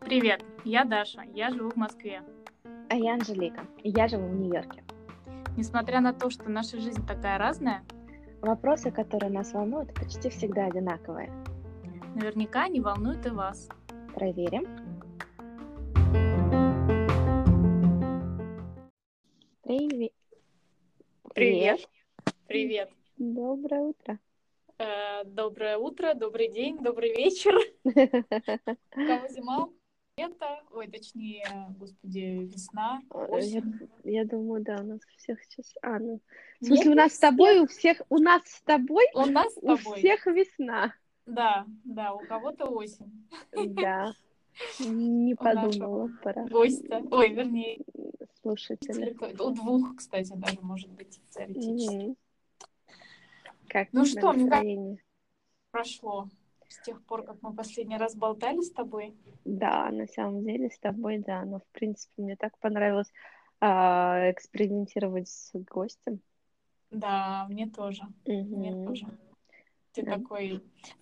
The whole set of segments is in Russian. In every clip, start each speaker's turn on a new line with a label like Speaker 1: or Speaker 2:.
Speaker 1: Привет, я Даша, я живу в Москве.
Speaker 2: А я Анжелика, и я живу в Нью-Йорке.
Speaker 1: Несмотря на то, что наша жизнь такая разная,
Speaker 2: Вопросы, которые нас волнуют, почти всегда одинаковые.
Speaker 1: наверняка они волнуют и вас.
Speaker 2: Проверим. Доброе утро.
Speaker 1: Э, доброе утро, добрый день, добрый вечер. У кого зима? Лето, ой, точнее, господи, весна,
Speaker 2: Я,
Speaker 1: осень.
Speaker 2: я думаю, да, у нас у всех сейчас... А, ну, в
Speaker 1: Нет,
Speaker 2: смысле, у
Speaker 1: не
Speaker 2: нас с тобой, у всех, у нас с тобой,
Speaker 1: У нас с
Speaker 2: у
Speaker 1: тобой.
Speaker 2: всех весна.
Speaker 1: Да, да, у кого-то осень.
Speaker 2: Да. Не
Speaker 1: У
Speaker 2: подумала про
Speaker 1: Гостя. Ой, вернее,
Speaker 2: слушателя.
Speaker 1: у двух, кстати, даже может быть теоретически.
Speaker 2: Как
Speaker 1: Ну что, мне как-
Speaker 2: настроение?
Speaker 1: Прошло с тех пор, как мы последний раз болтали с тобой.
Speaker 2: Да, на самом деле с тобой, да, но в принципе мне так понравилось а, экспериментировать с гостем.
Speaker 1: Да, мне тоже. Мне
Speaker 2: Мгм.
Speaker 1: тоже. Ты
Speaker 2: Да.
Speaker 1: такой,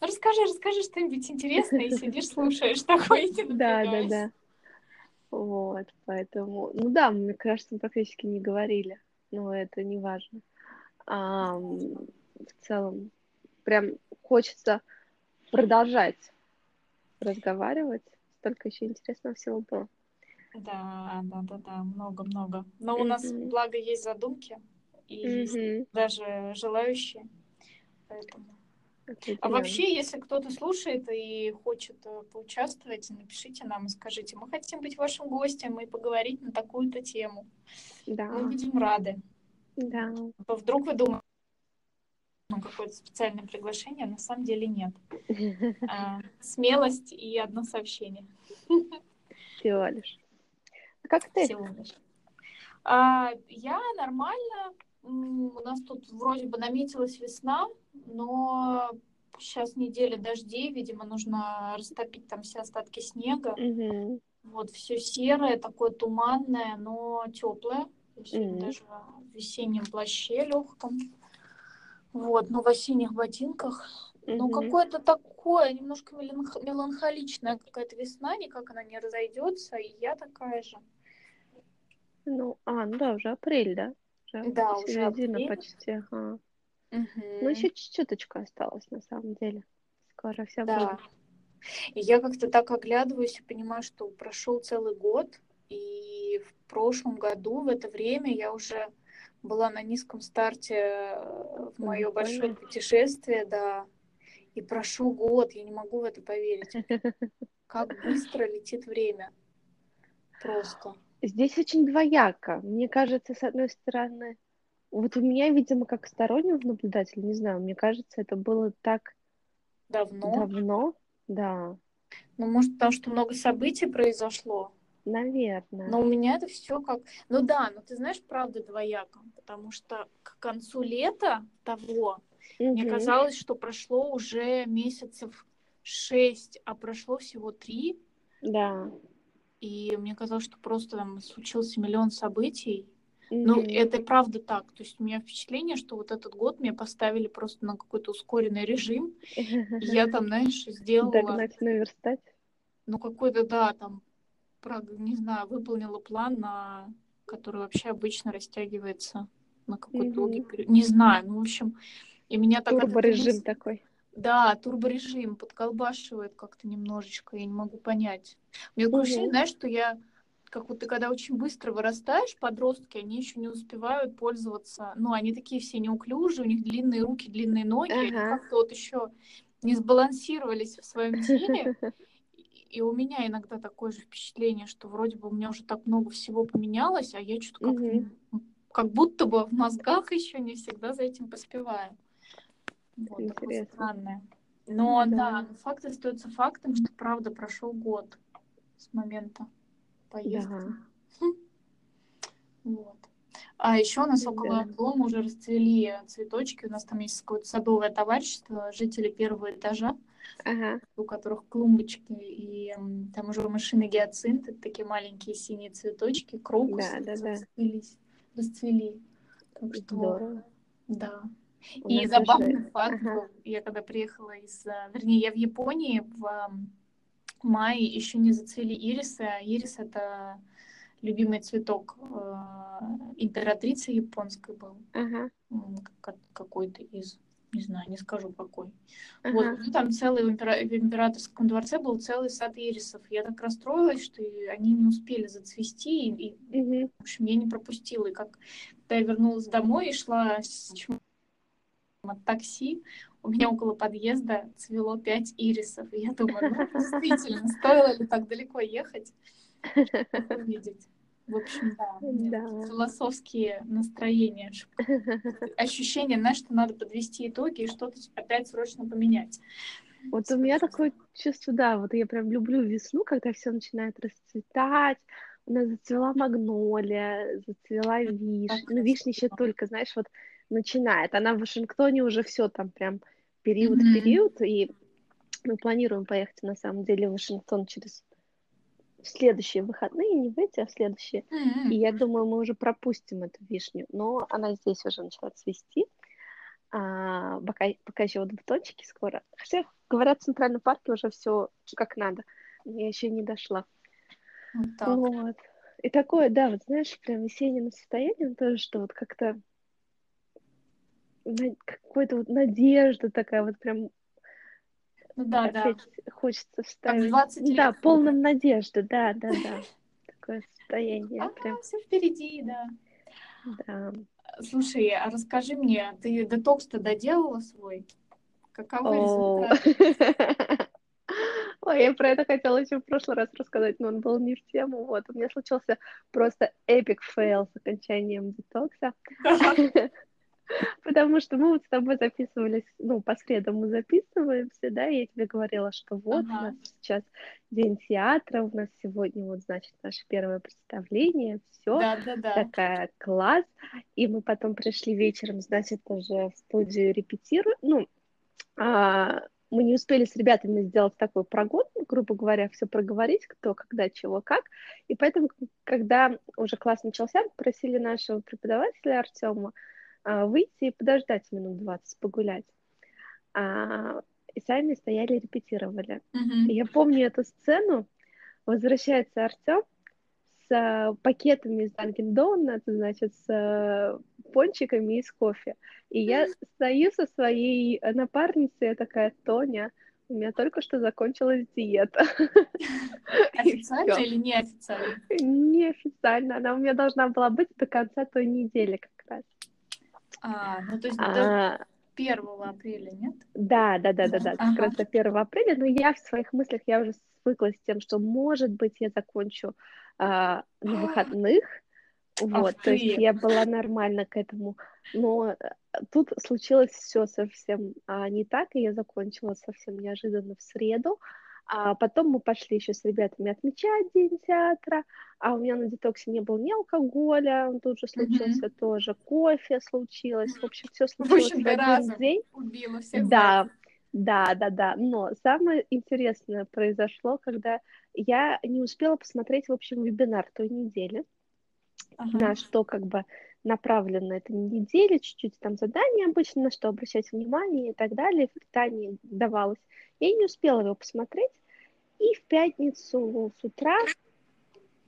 Speaker 1: ну расскажи, расскажи что-нибудь интересное, и сидишь, слушаешь такой, и
Speaker 2: Да, да, да. Вот, поэтому, ну да, мне кажется, мы практически не говорили, но это не важно. М, в целом, прям хочется продолжать разговаривать. Столько еще интересного всего было.
Speaker 1: Да, да, да, да, много-много. Но у нас, благо, есть задумки и
Speaker 2: Мгм.
Speaker 1: даже желающие. Поэтому. А вообще, если кто-то слушает и хочет э, поучаствовать, напишите нам и скажите, мы хотим быть вашим гостем и поговорить на такую-то тему.
Speaker 2: Да,
Speaker 1: Мы будем рады.
Speaker 2: да.
Speaker 1: А вдруг вы думаете, ну, какое-то специальное приглашение, а на самом деле нет. А, смелость и одно сообщение
Speaker 2: Всего лишь. А Как ты?
Speaker 1: всего лишь. А, я нормально. У нас тут вроде бы наметилась весна, но сейчас неделя дождей, видимо, нужно растопить там все остатки снега. Вот все серое, такое туманное, но теплое. Сегодня
Speaker 2: Мгм.
Speaker 1: даже в весеннем плаще легком. Вот, но в осенних ботинках. Ну,
Speaker 2: Мгм.
Speaker 1: какое-то такое, немножко меланх- меланхоличная какая-то весна, никак она не разойдется, и я такая же.
Speaker 2: Ну, а, ну да, уже апрель, да? Уже
Speaker 1: Да, уже
Speaker 2: середина
Speaker 1: апрель.
Speaker 2: почти, ага.
Speaker 1: Мгм.
Speaker 2: Ну, еще чуть-чуточку осталось, на самом деле. Скоро все
Speaker 1: Да. И я как-то так оглядываюсь и понимаю, что прошел целый год, и в прошлом году в это время я уже была на низком старте э, в мое
Speaker 2: Прикольно.
Speaker 1: большое путешествие, да. И прошел год, я не могу в это поверить. Как быстро летит время. Просто.
Speaker 2: Здесь очень двояко. Мне кажется, с одной стороны, вот у меня, видимо, как стороннего наблюдателя, не знаю, мне кажется, это было так
Speaker 1: Давно.
Speaker 2: давно, да,
Speaker 1: Ну, может, потому что много событий произошло.
Speaker 2: Наверное.
Speaker 1: Но у меня это все как... Ну да, но ты знаешь, правда двояко. Потому что к концу лета того мне
Speaker 2: Мгм.
Speaker 1: казалось, что прошло уже месяцев шесть, а прошло всего три.
Speaker 2: Да.
Speaker 1: И мне казалось, что просто там случился миллион событий. Ну,
Speaker 2: Мгм.
Speaker 1: это правда так. То есть у меня впечатление, что вот этот год меня поставили просто на какой-то ускоренный режим. И я там, знаешь, сделала,
Speaker 2: Догнать, наверстать.
Speaker 1: ну, какой-то, да, там, не знаю, выполнила план, на который вообще обычно растягивается на какой-то
Speaker 2: Мгм.
Speaker 1: долгий период. Не знаю, ну, в общем, и меня так
Speaker 2: Турборежим
Speaker 1: мысли-
Speaker 2: такой.
Speaker 1: Да, турборежим подколбашивает как-то немножечко, я не могу понять. Мне такое ощущение, знаешь, что я, как вот ты когда очень быстро вырастаешь, подростки, они еще не успевают пользоваться, ну, они такие все неуклюжие, у них длинные руки, длинные ноги, они
Speaker 2: Ага.
Speaker 1: как-то вот еще не сбалансировались в своем теле. И- у меня иногда такое же впечатление, что вроде бы у меня уже так много всего поменялось, а я что-то
Speaker 2: Мгм.
Speaker 1: не- как будто бы в мозгах еще не всегда за этим поспеваю. Вот, такое
Speaker 2: Интересно.
Speaker 1: странное. Но
Speaker 2: Да.
Speaker 1: да, но факт остается фактом, что правда прошел год с момента поездки.
Speaker 2: Да.
Speaker 1: Хм. Вот. А еще у нас около
Speaker 2: Да.
Speaker 1: дома уже расцвели цветочки. У нас там есть какое-то садовое товарищество, жители первого этажа,
Speaker 2: Ага.
Speaker 1: у которых клумбочки, и там уже машины гиацинты, такие маленькие синие цветочки, крокусы
Speaker 2: Да, да, да.
Speaker 1: расцвелись, расцвели. Так что
Speaker 2: Здорово.
Speaker 1: Да.
Speaker 2: У
Speaker 1: И забавный
Speaker 2: уже...
Speaker 1: факт
Speaker 2: Ага,
Speaker 1: я когда приехала из... а, Вернее, я в Японии в мае еще не зацвели ирисы, а ирис— это любимый цветок э, императрицы японской был.
Speaker 2: ага,
Speaker 1: как- какой-то из... Не знаю, не скажу какой. Вот,
Speaker 2: ага.
Speaker 1: ну, там целый в, импера- в императорском дворце был целый сад ирисов. Я так расстроилась, что они не успели зацвести, и,
Speaker 2: Мгм.
Speaker 1: в общем, я не пропустила. И как когда я вернулась домой и шла с от такси, у меня около подъезда цвело пять ирисов. И я думаю, ну, действительно, стоило ли так далеко ехать, увидеть. В общем, да,
Speaker 2: Да.
Speaker 1: философские настроения, ощущение, знаешь, что надо подвести итоги и что-то опять срочно поменять.
Speaker 2: Вот у меня такое чувство, да, вот я прям люблю весну, когда все начинает расцветать. У нас зацвела магнолия, зацвела вишня. Ну, вишня еще только, знаешь, вот начинает. Она в Вашингтоне уже все там прям период-период, и мы планируем поехать на самом деле в Вашингтон через в следующие выходные, не в эти, а в следующие. И
Speaker 1: М,
Speaker 2: я думаю, мы уже пропустим эту вишню, но она здесь уже начала цвести. А, пока, пока еще вот бутончики скоро. Хотя, говорят, в Центральном парке уже все как надо. Я еще не дошла.
Speaker 1: Вот так.
Speaker 2: Вот. И такое, да, вот знаешь, прям весеннее настроение тоже, что вот как-то какой-то вот надежда такая, вот прям
Speaker 1: Ну да, да.
Speaker 2: хочется
Speaker 1: Как
Speaker 2: вставить.
Speaker 1: 20 лет.
Speaker 2: Да, полном надежды, да, да, да. Такое состояние прям,
Speaker 1: А, все впереди, да.
Speaker 2: да.
Speaker 1: Слушай, а расскажи мне, ты детокс-то доделала свой? Каковы результаты?
Speaker 2: Ой, я про это хотела еще в прошлый раз рассказать, но он был не в тему. Вот, у меня случился просто epic fail с окончанием детокса, потому что мы вот с тобой записывались, ну, по средам мы записываемся, да, и я тебе говорила, что вот у
Speaker 1: Ага.
Speaker 2: нас сейчас день театра, у нас сегодня вот, значит, наше первое представление, все,
Speaker 1: Да, да, да.
Speaker 2: такая класс, и мы потом пришли вечером, значит, уже в студию репетируем, ну, а, мы не успели с ребятами сделать такой прогон, грубо говоря, все проговорить, кто, когда, чего, как. И поэтому, когда уже класс начался, просили нашего преподавателя Артема выйти и подождать минут 20, погулять. А, и сами стояли, репетировали.
Speaker 1: Мгм.
Speaker 2: я помню эту сцену. Возвращается Артем с а, пакетами из Dunkin' Donuts, значит, с а, пончиками и с кофе. И я стою со своей напарницей, я такая, Тоня, у меня только что закончилась диета.
Speaker 1: Официально или неофициально?
Speaker 2: Неофициально. Она у меня должна была быть до конца той недели как раз.
Speaker 1: А, ну то есть до
Speaker 2: А,
Speaker 1: 1 апреля, нет?
Speaker 2: Да, да, да, да, да, как
Speaker 1: Ага.
Speaker 2: раз до 1 апреля, но я в своих мыслях, я уже свыклась с тем, что, может быть, я закончу а, на выходных, вот, то есть я была нормально к этому, но э, тут случилось все совсем а, не так, и я закончила совсем неожиданно в среду, а потом мы пошли еще с ребятами отмечать День театра, а у меня на детоксе не было ни алкоголя, он тут же случился тоже, кофе случилось, в общем, все
Speaker 1: В
Speaker 2: случилось
Speaker 1: общем,
Speaker 2: в один
Speaker 1: разом
Speaker 2: день.
Speaker 1: убила всех.
Speaker 2: Да, да, да, да. Но самое интересное произошло, когда я не успела посмотреть, в общем, вебинар той недели,
Speaker 1: Ага.
Speaker 2: на что как бы направлена эта неделя, чуть-чуть там задания обычно, на что обращать внимание и так далее, в питании давалось. Я не успела его посмотреть, и в пятницу с утра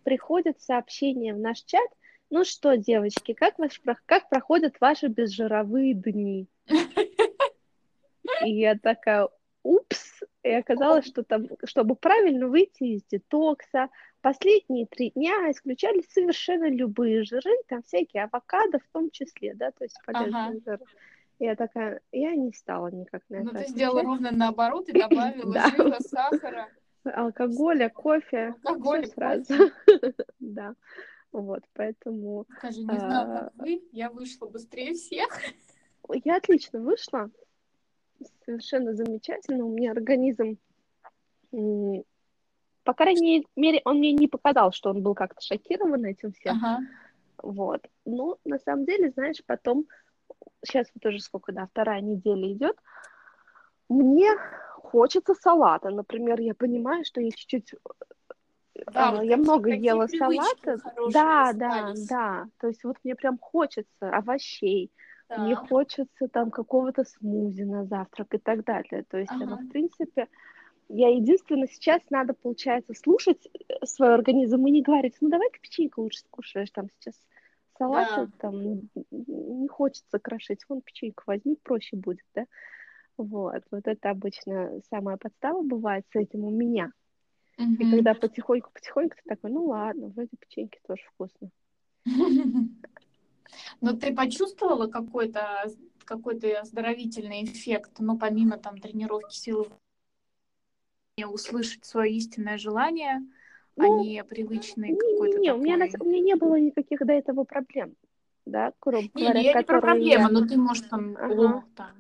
Speaker 2: приходит сообщение в наш чат, ну что, девочки, как, ваш, как проходят ваши безжировые дни? И я такая, упс, и оказалось, что там, чтобы правильно выйти из детокса, последние три дня исключались совершенно любые жиры, там всякие авокадо в том числе, да, то есть полезные
Speaker 1: Ага.
Speaker 2: жиры. Я такая, я не стала никак на
Speaker 1: Ну
Speaker 2: это
Speaker 1: ты сделала ровно наоборот и добавила
Speaker 2: Да.
Speaker 1: жира, сахара,
Speaker 2: Алкоголя, кофе,
Speaker 1: алкоголь,
Speaker 2: всё сразу. Да, вот, поэтому
Speaker 1: Скажи, не знаю,
Speaker 2: А.
Speaker 1: как вы, я вышла быстрее всех.
Speaker 2: я отлично вышла, совершенно замечательно, у меня организм, по крайней мере, он мне не показал, что он был как-то шокирован этим всем,
Speaker 1: Ага.
Speaker 2: вот, но на самом деле, знаешь, потом, сейчас вот уже сколько, да, вторая неделя идет, мне хочется салата, например, я понимаю, что я чуть-чуть
Speaker 1: Да,
Speaker 2: А,
Speaker 1: вот
Speaker 2: я много ела салата. Да, да, да. То есть вот мне прям хочется овощей,
Speaker 1: Да.
Speaker 2: не хочется там какого-то смузи на завтрак и так далее. То есть
Speaker 1: Ага.
Speaker 2: в принципе, я единственное сейчас надо, получается, слушать э, свой организм и не говорить, ну давай-ка печеньку лучше скушаешь, там сейчас салат,
Speaker 1: Да.
Speaker 2: там не хочется крошить, вон печеньку возьми, проще будет, да? Вот, вот это обычно самая подстава бывает с этим у меня. И
Speaker 1: Мгм.
Speaker 2: когда потихоньку-потихоньку ты такой, ну ладно, вроде печеньки тоже вкусно.
Speaker 1: Но ты почувствовала какой-то какой-то оздоровительный эффект, ну, помимо там тренировки силы услышать свое истинное желание, а
Speaker 2: Ну,
Speaker 1: не привычный какой-то
Speaker 2: Не, у меня,
Speaker 1: такой...
Speaker 2: у меня не было никаких до этого проблем, да, грубо
Speaker 1: Не,
Speaker 2: говоря,
Speaker 1: не, не про проблемы,
Speaker 2: я...
Speaker 1: но ты, может, там,
Speaker 2: Ага.
Speaker 1: о, там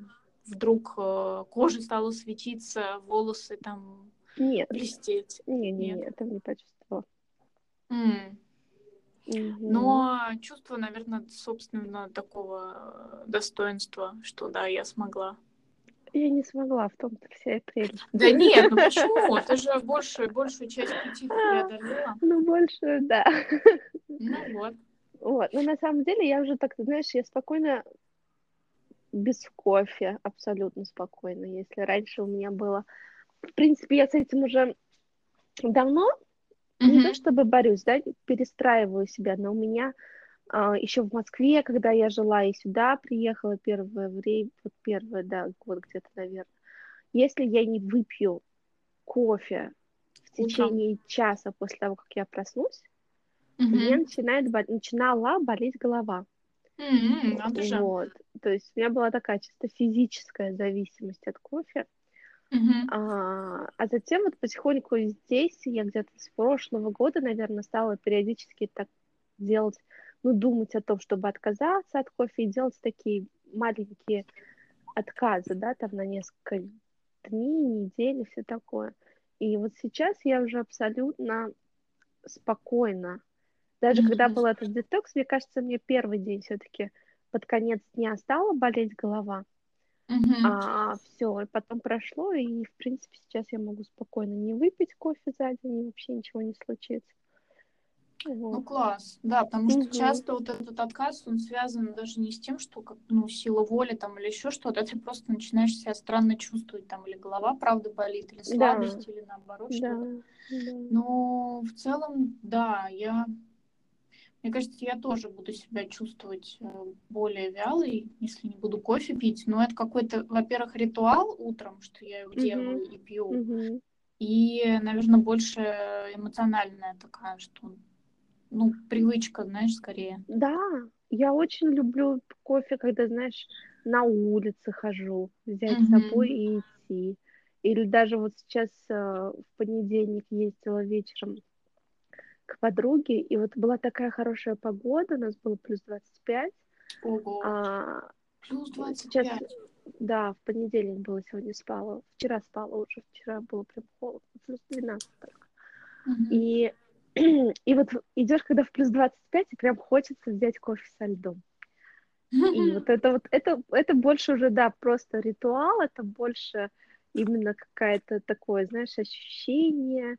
Speaker 1: вдруг э, кожа стала светиться, волосы там
Speaker 2: Нет,
Speaker 1: блестеть.
Speaker 2: не, не,
Speaker 1: Нет.
Speaker 2: не, этого не почувствовала.
Speaker 1: М. Но чувство, наверное, собственно, такого э, достоинства, что да, я смогла.
Speaker 2: Я не смогла, в том-то вся и прелесть.
Speaker 1: Да нет, ну почему? Ты же больше, большую часть пути преодолела.
Speaker 2: Ну, больше, да.
Speaker 1: Ну вот.
Speaker 2: Вот, но на самом деле я уже так, знаешь, я спокойно без кофе, абсолютно спокойно. Если раньше у меня было... В принципе, я с этим уже давно, не то чтобы борюсь, да, перестраиваю себя, но у меня еще в Москве, когда я жила и сюда приехала первое время, вот первое, да, год где-то, наверное, если я не выпью кофе в
Speaker 1: Утром.
Speaker 2: течение часа после того, как я проснусь,
Speaker 1: Мгм.
Speaker 2: меня начинает, начинала болеть голова.
Speaker 1: Же.
Speaker 2: Вот. То есть у меня была такая чисто физическая зависимость от кофе.
Speaker 1: Мгм.
Speaker 2: А, а затем вот потихоньку здесь, я где-то с прошлого года, наверное, стала периодически так делать, ну, думать о том, чтобы отказаться от кофе и делать такие маленькие отказы, да, там на несколько дней, недели, все такое. И вот сейчас я уже абсолютно спокойна. Даже когда
Speaker 1: Мгм.
Speaker 2: был этот детокс, мне кажется, мне первый день все-таки под конец дня стала болеть голова,
Speaker 1: Мгм.
Speaker 2: а все, и потом прошло, и, в принципе, сейчас я могу спокойно не выпить кофе за день, и вообще ничего не случится.
Speaker 1: Ну,
Speaker 2: Вот.
Speaker 1: класс, да, потому что
Speaker 2: Мгм.
Speaker 1: часто вот этот отказ, он связан даже не с тем, что, как, ну, сила воли там или еще что-то, а ты просто начинаешь себя странно чувствовать, там, или голова, правда, болит, или
Speaker 2: Да.
Speaker 1: слабость, или наоборот
Speaker 2: Да,
Speaker 1: что-то.
Speaker 2: да.
Speaker 1: Но в целом, да, я, мне кажется, я тоже буду себя чувствовать э, более вялой, если не буду кофе пить. Но это какой-то, во-первых, ритуал утром, что я его делаю и пью.
Speaker 2: Мгм.
Speaker 1: И, наверное, больше эмоциональная такая, что, ну, привычка, знаешь, скорее.
Speaker 2: Да, я очень люблю кофе, когда, знаешь, на улице хожу, взять с собой и идти. Или даже вот сейчас э, в понедельник ездила вечером к подруге, и вот была такая хорошая погода, у нас было плюс 25.
Speaker 1: Ого,
Speaker 2: А,
Speaker 1: плюс
Speaker 2: сейчас,
Speaker 1: 25.
Speaker 2: да, в понедельник было, сегодня спала. Вчера спала уже, вчера было прям холодно, плюс 12 только.
Speaker 1: Мгм.
Speaker 2: И, и вот идешь, когда в плюс 25, и прям хочется взять кофе со льдом. И вот это вот, это, это больше уже, да, просто ритуал, это больше именно какая-то такое, знаешь, ощущение,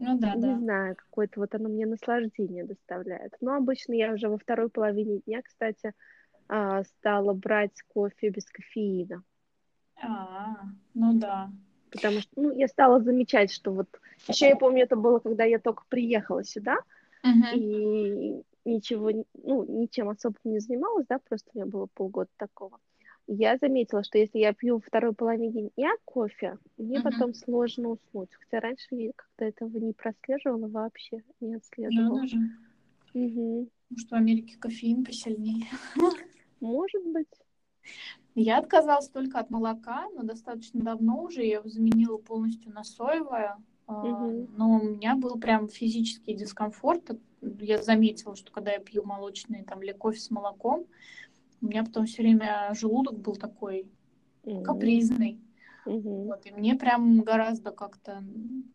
Speaker 1: Ну да,
Speaker 2: не
Speaker 1: да.
Speaker 2: знаю, какое-то вот оно мне наслаждение доставляет. Но обычно я уже во второй половине дня, кстати, а, стала брать кофе без кофеина.
Speaker 1: А, ну да.
Speaker 2: Потому что, ну, я стала замечать, что вот... Еще я помню, это было, когда я только приехала сюда,
Speaker 1: Мгм.
Speaker 2: и ничего, ну, ничем особо не занималась, да, просто у меня было полгода такого. Я заметила, что если я пью второй половине дня кофе, мне
Speaker 1: Мгм.
Speaker 2: потом сложно уснуть. Хотя раньше я как-то этого не прослеживала вообще, не отслеживала.
Speaker 1: Надо.
Speaker 2: Мгм.
Speaker 1: Может, в Америке кофеин посильнее.
Speaker 2: Может быть.
Speaker 1: Я отказалась только от молока, но достаточно давно уже я его заменила полностью на соевое.
Speaker 2: Мгм.
Speaker 1: Но у меня был прям физический дискомфорт. Я заметила, что когда я пью молочный там, или кофе с молоком, у меня потом все время желудок был такой
Speaker 2: Мгм.
Speaker 1: капризный.
Speaker 2: Мгм.
Speaker 1: Вот, и мне прям гораздо как-то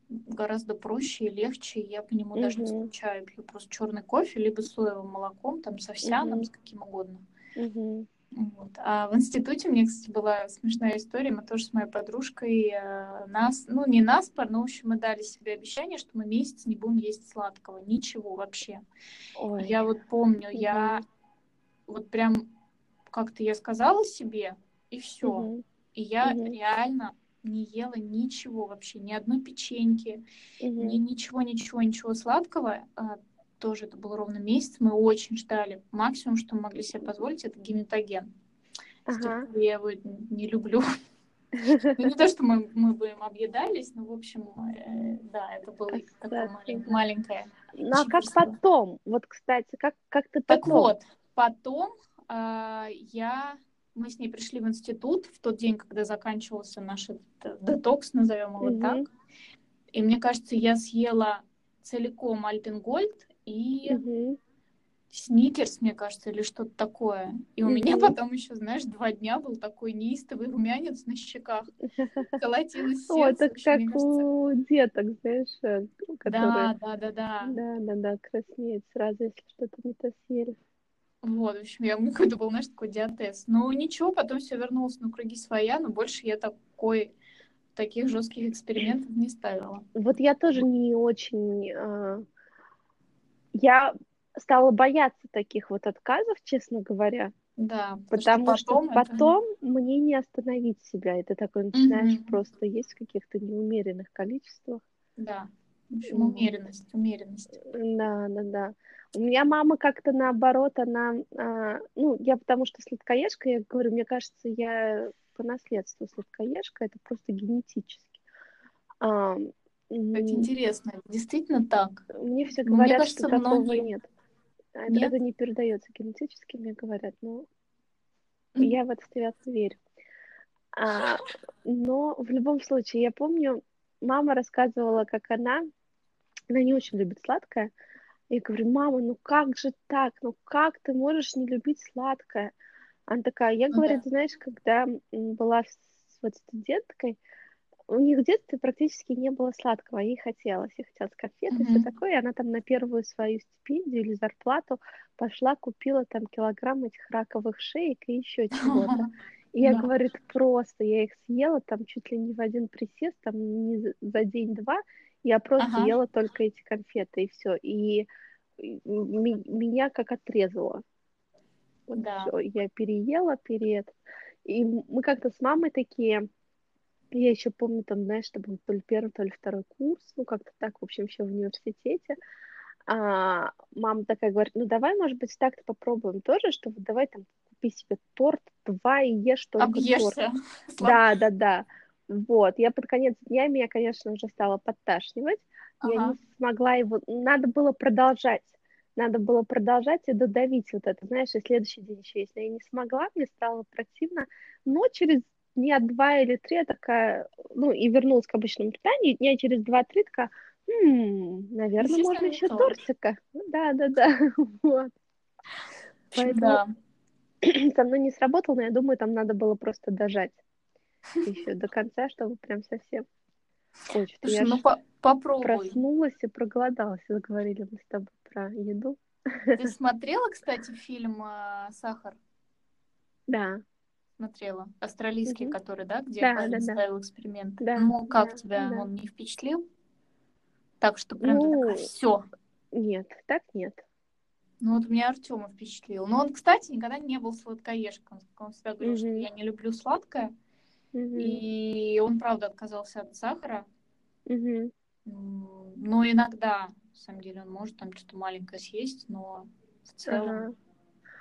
Speaker 1: гораздо проще и легче. Я по нему даже не скучаю. Пью просто черный кофе, либо соевым молоком, там с овсяным,
Speaker 2: Мгм.
Speaker 1: с каким угодно.
Speaker 2: Мгм.
Speaker 1: Вот. А в институте мне, кстати, была смешная история. Мы тоже с моей подружкой э, нас, ну не наспор, но в общем мы дали себе обещание, что мы месяц не будем есть сладкого, ничего вообще.
Speaker 2: Ой.
Speaker 1: Я вот помню, я
Speaker 2: Мгм.
Speaker 1: вот прям как-то я сказала себе, и все.
Speaker 2: Мгм.
Speaker 1: И я
Speaker 2: Мгм.
Speaker 1: реально не ела ничего вообще, ни одной печеньки,
Speaker 2: Мгм.
Speaker 1: ни ничего, ничего, ничего сладкого. А, тоже это был ровно месяц, мы очень ждали. Максимум, что мы могли себе позволить, это гематоген.
Speaker 2: Ага.
Speaker 1: я его не люблю. Ну, не то, что мы, мы бы им объедались, но, в общем, э, да, это было такое малень-
Speaker 2: да.
Speaker 1: маленькое.
Speaker 2: Ну а как потом? Вот, кстати, как, как ты
Speaker 1: Так
Speaker 2: потом?
Speaker 1: вот, потом а, я... Мы с ней пришли в институт в тот день, когда заканчивался наш э, детокс, назовем его
Speaker 2: Мгм.
Speaker 1: так. И мне кажется, я съела целиком Альпенгольд и
Speaker 2: Мгм.
Speaker 1: Сникерс, мне кажется, или что-то такое. И у меня
Speaker 2: Мгм.
Speaker 1: потом еще, знаешь, два дня был такой неистовый румянец на щеках. Колотилось
Speaker 2: О,
Speaker 1: сердце. В общем,
Speaker 2: как у деток, знаешь, э, которые...
Speaker 1: Да, да, да, да.
Speaker 2: Да, да, да, краснеет сразу, если что-то не то съели.
Speaker 1: Вот, в общем, я, какой-то был, знаешь, такой диатез. Ну, ничего, потом все вернулось на круги своя, но больше я такой, таких жестких экспериментов не ставила.
Speaker 2: Вот я тоже не очень... а, Я стала бояться таких вот отказов, честно говоря,
Speaker 1: Да,
Speaker 2: потому что
Speaker 1: потом это-
Speaker 2: потом мне не остановить себя. И ты такой начинаешь
Speaker 1: Мгм.
Speaker 2: просто есть в каких-то неумеренных количествах.
Speaker 1: Да, в общем, умеренность, умеренность.
Speaker 2: Да, да, да. У меня мама как-то наоборот, она, а, ну, я потому что сладкоежка, я говорю, мне кажется, я по наследству сладкоежка, это просто генетически. А, м,
Speaker 1: интересно, действительно так?
Speaker 2: мне все
Speaker 1: Ну, мне
Speaker 2: говорят,
Speaker 1: кажется,
Speaker 2: что такого
Speaker 1: многие-
Speaker 2: нет. А Это,
Speaker 1: Нет?
Speaker 2: это не передается генетически, мне говорят, но я в это свято верю. А, но в любом случае, я помню, мама рассказывала, как она, она не очень любит сладкое. Я говорю, мама, ну как же так? Ну как ты можешь не любить сладкое? Она такая, я,
Speaker 1: Ну
Speaker 2: говорит,
Speaker 1: да.
Speaker 2: знаешь, когда была вот студенткой, у них в детстве практически не было сладкого, ей хотелось. Ей хотелось конфеты и все такое. И она там на первую свою стипендию или зарплату пошла, купила там килограмм этих раковых шеек и еще чего-то. И я,
Speaker 1: Да.
Speaker 2: говорит, просто, я их съела там чуть ли не в один присест, там не за день-два, я просто
Speaker 1: Ага.
Speaker 2: ела только эти конфеты и все. И меня как отрезало. Вот
Speaker 1: Да.
Speaker 2: всё, я переела, перед. И мы как-то с мамой такие, я еще помню, там, знаешь, это был то ли первый, то ли второй курс, ну, как-то так, в общем, еще в университете. А, мама такая говорит, ну, давай, может быть, так-то попробуем тоже, что давай там купи себе торт, два и ешь только торт.
Speaker 1: Объешься.
Speaker 2: Да, да, да. Вот, я под конец дня меня, конечно, уже стала подташнивать. Я
Speaker 1: Ага.
Speaker 2: не смогла его... Надо было продолжать. Надо было продолжать и додавить вот это, знаешь, и следующий день еще есть. Но я не смогла, мне стало противно. Но через дня два или три я такая, ну, и вернулась к обычному питанию, дня через два-три такая, «М, наверное,
Speaker 1: Естественно,
Speaker 2: можно еще
Speaker 1: торт.
Speaker 2: тортика. Да, да, да. Вот. Поэтому
Speaker 1: Да.
Speaker 2: со мной не сработало, но я думаю, там надо было просто дожать еще до конца, чтобы прям совсем.
Speaker 1: Слушай,
Speaker 2: Я
Speaker 1: ну по- попробуй.
Speaker 2: проснулась и проголодалась. Заговорили мы с тобой про еду.
Speaker 1: Ты смотрела, кстати, фильм э, «Сахар»?
Speaker 2: Да,
Speaker 1: Смотрела. Австралийский,
Speaker 2: Мгм.
Speaker 1: который, да, где
Speaker 2: Да, да, да.
Speaker 1: ставил эксперимент.
Speaker 2: Да,
Speaker 1: Ну, как
Speaker 2: да,
Speaker 1: тебя
Speaker 2: да.
Speaker 1: он не впечатлил? Так что прям такая,
Speaker 2: Ну,
Speaker 1: все.
Speaker 2: нет, так нет.
Speaker 1: Ну, вот меня Артема впечатлил. Но он, кстати, никогда не был сладкоежком. Он всегда говорил, что
Speaker 2: Мгм.
Speaker 1: я не люблю сладкое. И он, правда, отказался от сахара. М, Но иногда, на самом деле, он может там что-то маленькое съесть, но в целом,
Speaker 2: Ага.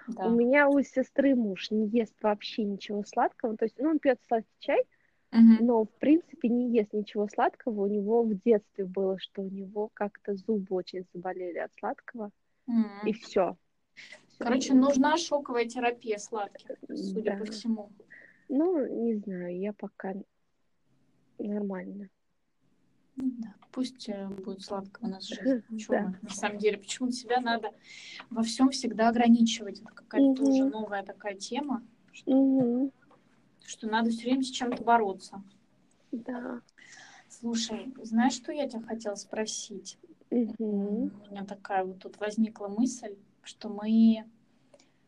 Speaker 1: да.
Speaker 2: У меня у сестры муж не ест вообще ничего сладкого. То есть, ну, он пьет сладкий чай,
Speaker 1: Мгм.
Speaker 2: но, в принципе, не ест ничего сладкого. У него в детстве было, что у него как-то зубы очень заболели от сладкого.
Speaker 1: М.
Speaker 2: И все.
Speaker 1: Короче, нужна шоковая терапия сладких, судя
Speaker 2: Да.
Speaker 1: по всему.
Speaker 2: Ну, не знаю, я пока нормально.
Speaker 1: Ну Да, пусть э, будет сладко у нас жизнь.
Speaker 2: Да.
Speaker 1: на самом деле, почему себя надо во всем всегда ограничивать? Это какая-то
Speaker 2: Мгм.
Speaker 1: тоже новая такая тема,
Speaker 2: Мгм.
Speaker 1: что надо все время с чем-то бороться.
Speaker 2: Да.
Speaker 1: Слушай, знаешь, что я тебя хотела спросить?
Speaker 2: Мгм.
Speaker 1: У меня такая вот тут возникла мысль, что мы...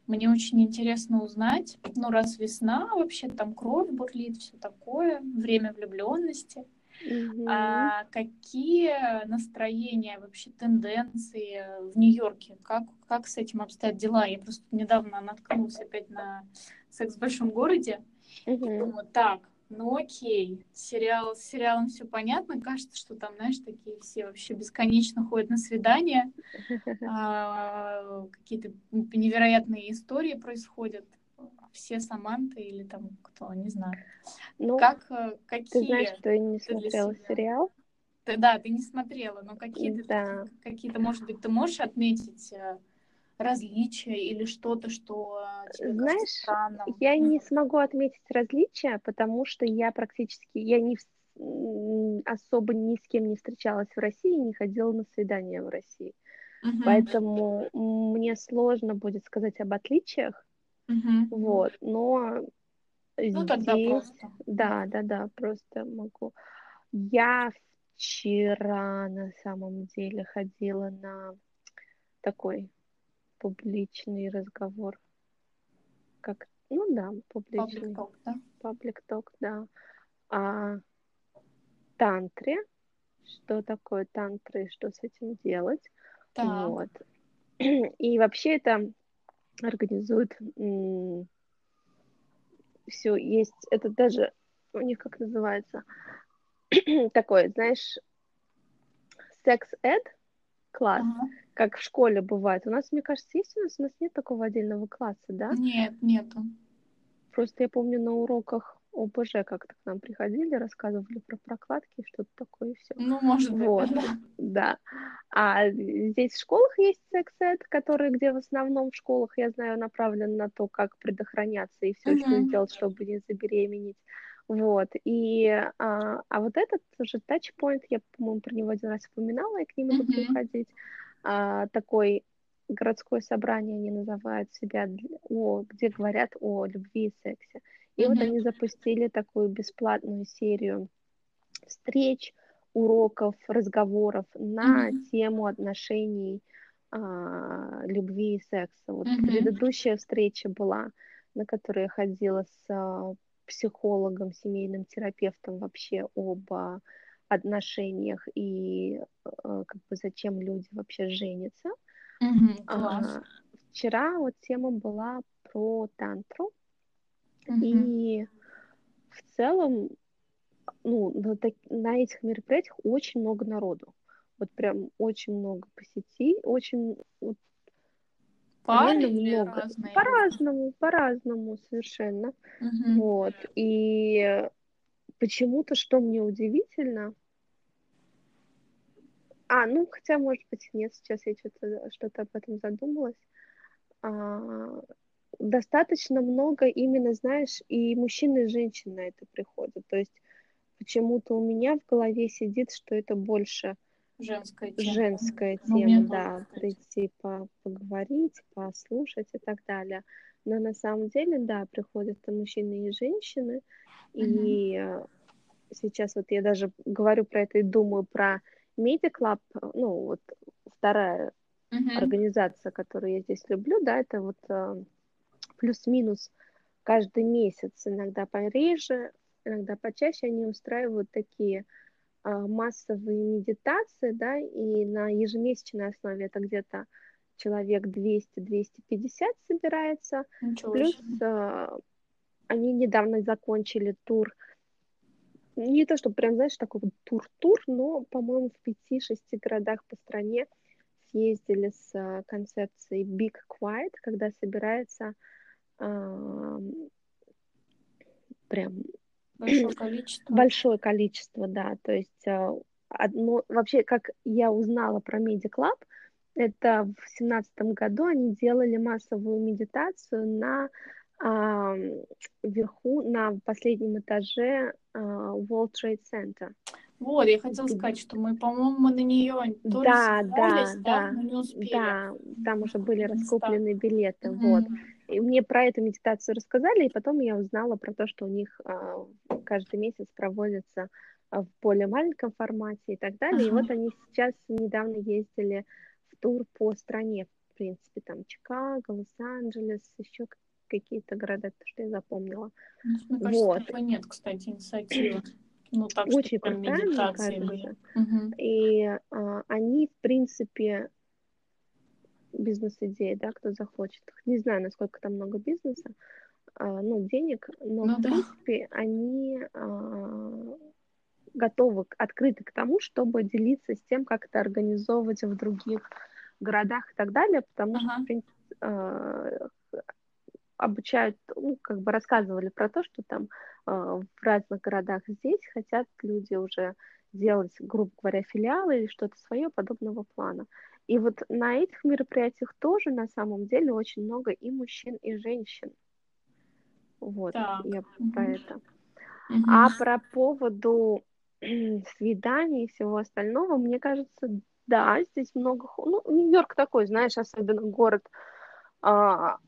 Speaker 1: Мне очень интересно узнать, ну, раз весна, вообще там кровь бурлит, все такое, время влюбленности.
Speaker 2: Мгм.
Speaker 1: А какие настроения, вообще тенденции в Нью-Йорке? Как, как с этим обстоят дела? Я просто недавно наткнулась опять на «Секс в большом городе». И
Speaker 2: Мгм.
Speaker 1: думаю, так, ну окей, сериал, с сериалом все понятно. Кажется, что там, знаешь, такие все вообще бесконечно ходят на свидания. а, Какие-то невероятные истории происходят. Все Саманты или там кто, не знаю.
Speaker 2: Ну,
Speaker 1: Как, э,
Speaker 2: ты
Speaker 1: какие...
Speaker 2: знаешь, что я не
Speaker 1: ты
Speaker 2: смотрела сериал.
Speaker 1: Ты- да, ты не смотрела, но какие-то,
Speaker 2: Да.
Speaker 1: какие-то, может быть, ты можешь отметить различия или что-то, что э, тебе кажется
Speaker 2: Знаешь,
Speaker 1: странным?
Speaker 2: Я не смогу отметить различия, потому что я практически, я не особо ни с кем не встречалась в России, не ходила на свидания в России.
Speaker 1: Мгм.
Speaker 2: Поэтому мне сложно будет сказать об отличиях,
Speaker 1: Мгм.
Speaker 2: вот, но
Speaker 1: Ну, тогда
Speaker 2: здесь,
Speaker 1: просто.
Speaker 2: да, да, да, просто могу. Я вчера на самом деле ходила на такой публичный разговор, как, ну да,
Speaker 1: Паблик
Speaker 2: публичный.
Speaker 1: ток, да?
Speaker 2: Паблик ток, да. А тантре, что такое тантра и что с этим делать.
Speaker 1: Так.
Speaker 2: Вот. И вообще это организует все есть, это даже у них как называется, такой, знаешь, секс-эд класс,
Speaker 1: Ага.
Speaker 2: как в школе бывает. У нас, мне кажется, есть у нас, у нас нет такого отдельного класса, да?
Speaker 1: Нет, нету.
Speaker 2: Просто я помню на уроках ОБЖ как-то к нам приходили, рассказывали про прокладки, что-то такое, и все.
Speaker 1: Ну, может быть,
Speaker 2: Вот,
Speaker 1: да.
Speaker 2: да. А здесь в школах есть секс-эд, который, где в основном в школах, я знаю, направлен на то, как предохраняться и все, что
Speaker 1: Мгм.
Speaker 2: сделать, чтобы не забеременеть. Вот. И, а, а вот этот уже тачпоинт, я, по-моему, про него один раз упоминала, и к ним буду
Speaker 1: Мгм.
Speaker 2: ходить. А, такой городское собрание они называют себя, о, где говорят о любви и сексе. И вот они запустили такую бесплатную серию встреч, уроков, разговоров на тему отношений, а, любви и секса. Вот предыдущая встреча была, на которой я ходила с а, психологом, семейным терапевтом вообще об отношениях и а, как бы зачем люди вообще женятся.
Speaker 1: Класс.
Speaker 2: А, вчера вот тема была про тантру,
Speaker 1: Мгм.
Speaker 2: и в целом, ну, на, на этих мероприятиях очень много народу. Вот прям очень много посетителей, очень вот
Speaker 1: Или
Speaker 2: много.
Speaker 1: разные?
Speaker 2: По-разному, по-разному совершенно.
Speaker 1: Мгм.
Speaker 2: Вот. И почему-то, что мне удивительно, а, ну, хотя, может быть, нет, сейчас я что-то что-то об этом задумалась. А, достаточно много именно, знаешь, и мужчины, и женщины на это приходят. То есть почему-то у меня в голове сидит, что это больше
Speaker 1: Женская тема.
Speaker 2: женская
Speaker 1: Ну,
Speaker 2: тема, да, прийти по- поговорить, послушать и так далее. Но на самом деле, да, приходят и мужчины, и женщины. И э, сейчас вот я даже говорю про это и думаю про Media Club, ну, вот вторая
Speaker 1: Мгм.
Speaker 2: организация, которую я здесь люблю, да, это вот э, плюс-минус каждый месяц, иногда пореже, иногда почаще они устраивают такие массовые медитации, да, и на ежемесячной основе это где-то человек 200-250 собирается,
Speaker 1: Ничего
Speaker 2: плюс а, они недавно закончили тур, не то, что прям, знаешь, такой вот тур-тур, но, по-моему, в 5-6 городах по стране съездили с а, концепцией Big Quiet, когда собирается а, прям
Speaker 1: Большое количество.
Speaker 2: большое количество, да, то есть а, одно, вообще, как я узнала про Club, это в семнадцатом году они делали массовую медитацию на а, верху, на последнем этаже а, World Trade Center.
Speaker 1: Вот, я хотела сказать, что мы, по-моему, на нее то ли
Speaker 2: Да, да,
Speaker 1: да,
Speaker 2: да,
Speaker 1: но не успели.
Speaker 2: да, там уже были раскуплены билеты,
Speaker 1: Мгм.
Speaker 2: вот. И мне про эту медитацию рассказали, и потом я узнала про то, что у них а, каждый месяц проводится а, в более маленьком формате и так далее. И
Speaker 1: Ага.
Speaker 2: вот они сейчас недавно ездили в тур по стране, в принципе, там Чикаго, Лос-Анджелес, еще какие-то города, то, что я запомнила.
Speaker 1: Ну, кажется,
Speaker 2: Вот.
Speaker 1: такой нет, кстати, инициативы. Ну, так
Speaker 2: очень крутая, мне кажется.
Speaker 1: были. Мгм.
Speaker 2: И а, они, в принципе, бизнес-идеи, да, кто захочет. Не знаю, насколько там много бизнеса, а, ну, денег, но,
Speaker 1: Ну
Speaker 2: в
Speaker 1: да.
Speaker 2: принципе, они а, готовы, открыты к тому, чтобы делиться с тем, как это организовывать в других городах и так далее, потому что,
Speaker 1: Ага.
Speaker 2: в принципе, а, обучают, ну, как бы рассказывали про то, что там а, в разных городах здесь хотят люди уже делать, грубо говоря, филиалы или что-то свое подобного плана. И вот на этих мероприятиях тоже на самом деле очень много и мужчин, и женщин. Вот,
Speaker 1: Так.
Speaker 2: я про это.
Speaker 1: Мгм.
Speaker 2: А про поводу свиданий и всего остального, мне кажется, да, здесь много... Ну, Нью-Йорк такой, знаешь, особенно город а,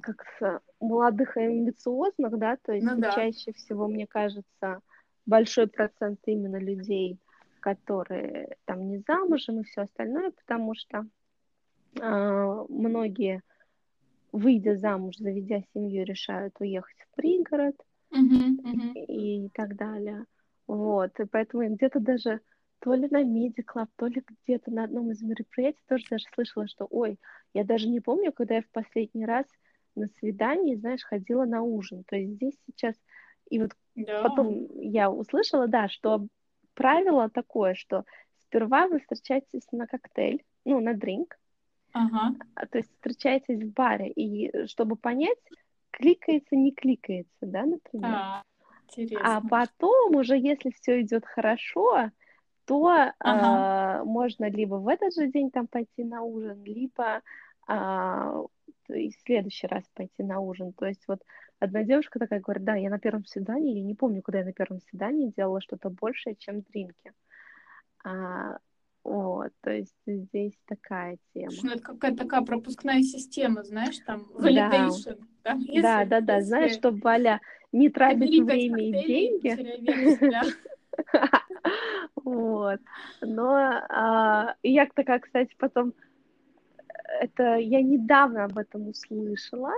Speaker 2: как-то молодых и амбициозных, да, то есть
Speaker 1: Ну да.
Speaker 2: чаще всего, мне кажется, большой процент именно людей, которые там не замужем и все остальное, потому что а, многие, выйдя замуж, заведя семью, решают уехать в пригород,
Speaker 1: Мгм. Мгм.
Speaker 2: и так далее. Вот, и поэтому я где-то даже то ли на Media Club, то ли где-то на одном из мероприятий тоже даже слышала, что, ой, я даже не помню, когда я в последний раз на свидание, знаешь, ходила на ужин. То есть здесь сейчас... И вот
Speaker 1: Да.
Speaker 2: потом я услышала, да, что правило такое, что сперва вы встречаетесь на коктейль, ну, на дринк,
Speaker 1: Ага.
Speaker 2: а, то есть встречаетесь в баре, и э, чтобы понять, кликается, не кликается, да, например.
Speaker 1: Так.
Speaker 2: А
Speaker 1: Интересно.
Speaker 2: потом уже, если все идет хорошо, то
Speaker 1: Ага.
Speaker 2: а, можно либо в этот же день там пойти на ужин, либо а, то есть в следующий раз пойти на ужин. То есть вот одна девушка такая говорит, да, я на первом свидании, я не помню, куда я на первом свидании делала что-то большее, чем дринки. А, вот, то есть здесь такая тема.
Speaker 1: Слушай, ну это какая-то такая пропускная система, знаешь, там,
Speaker 2: Да.
Speaker 1: validation. Там, если,
Speaker 2: Да, да, да, знаешь,
Speaker 1: если
Speaker 2: чтобы Аля не тратить
Speaker 1: забери пять
Speaker 2: время и деньги. Вот. Но а, я такая, кстати, потом это я недавно об этом услышала,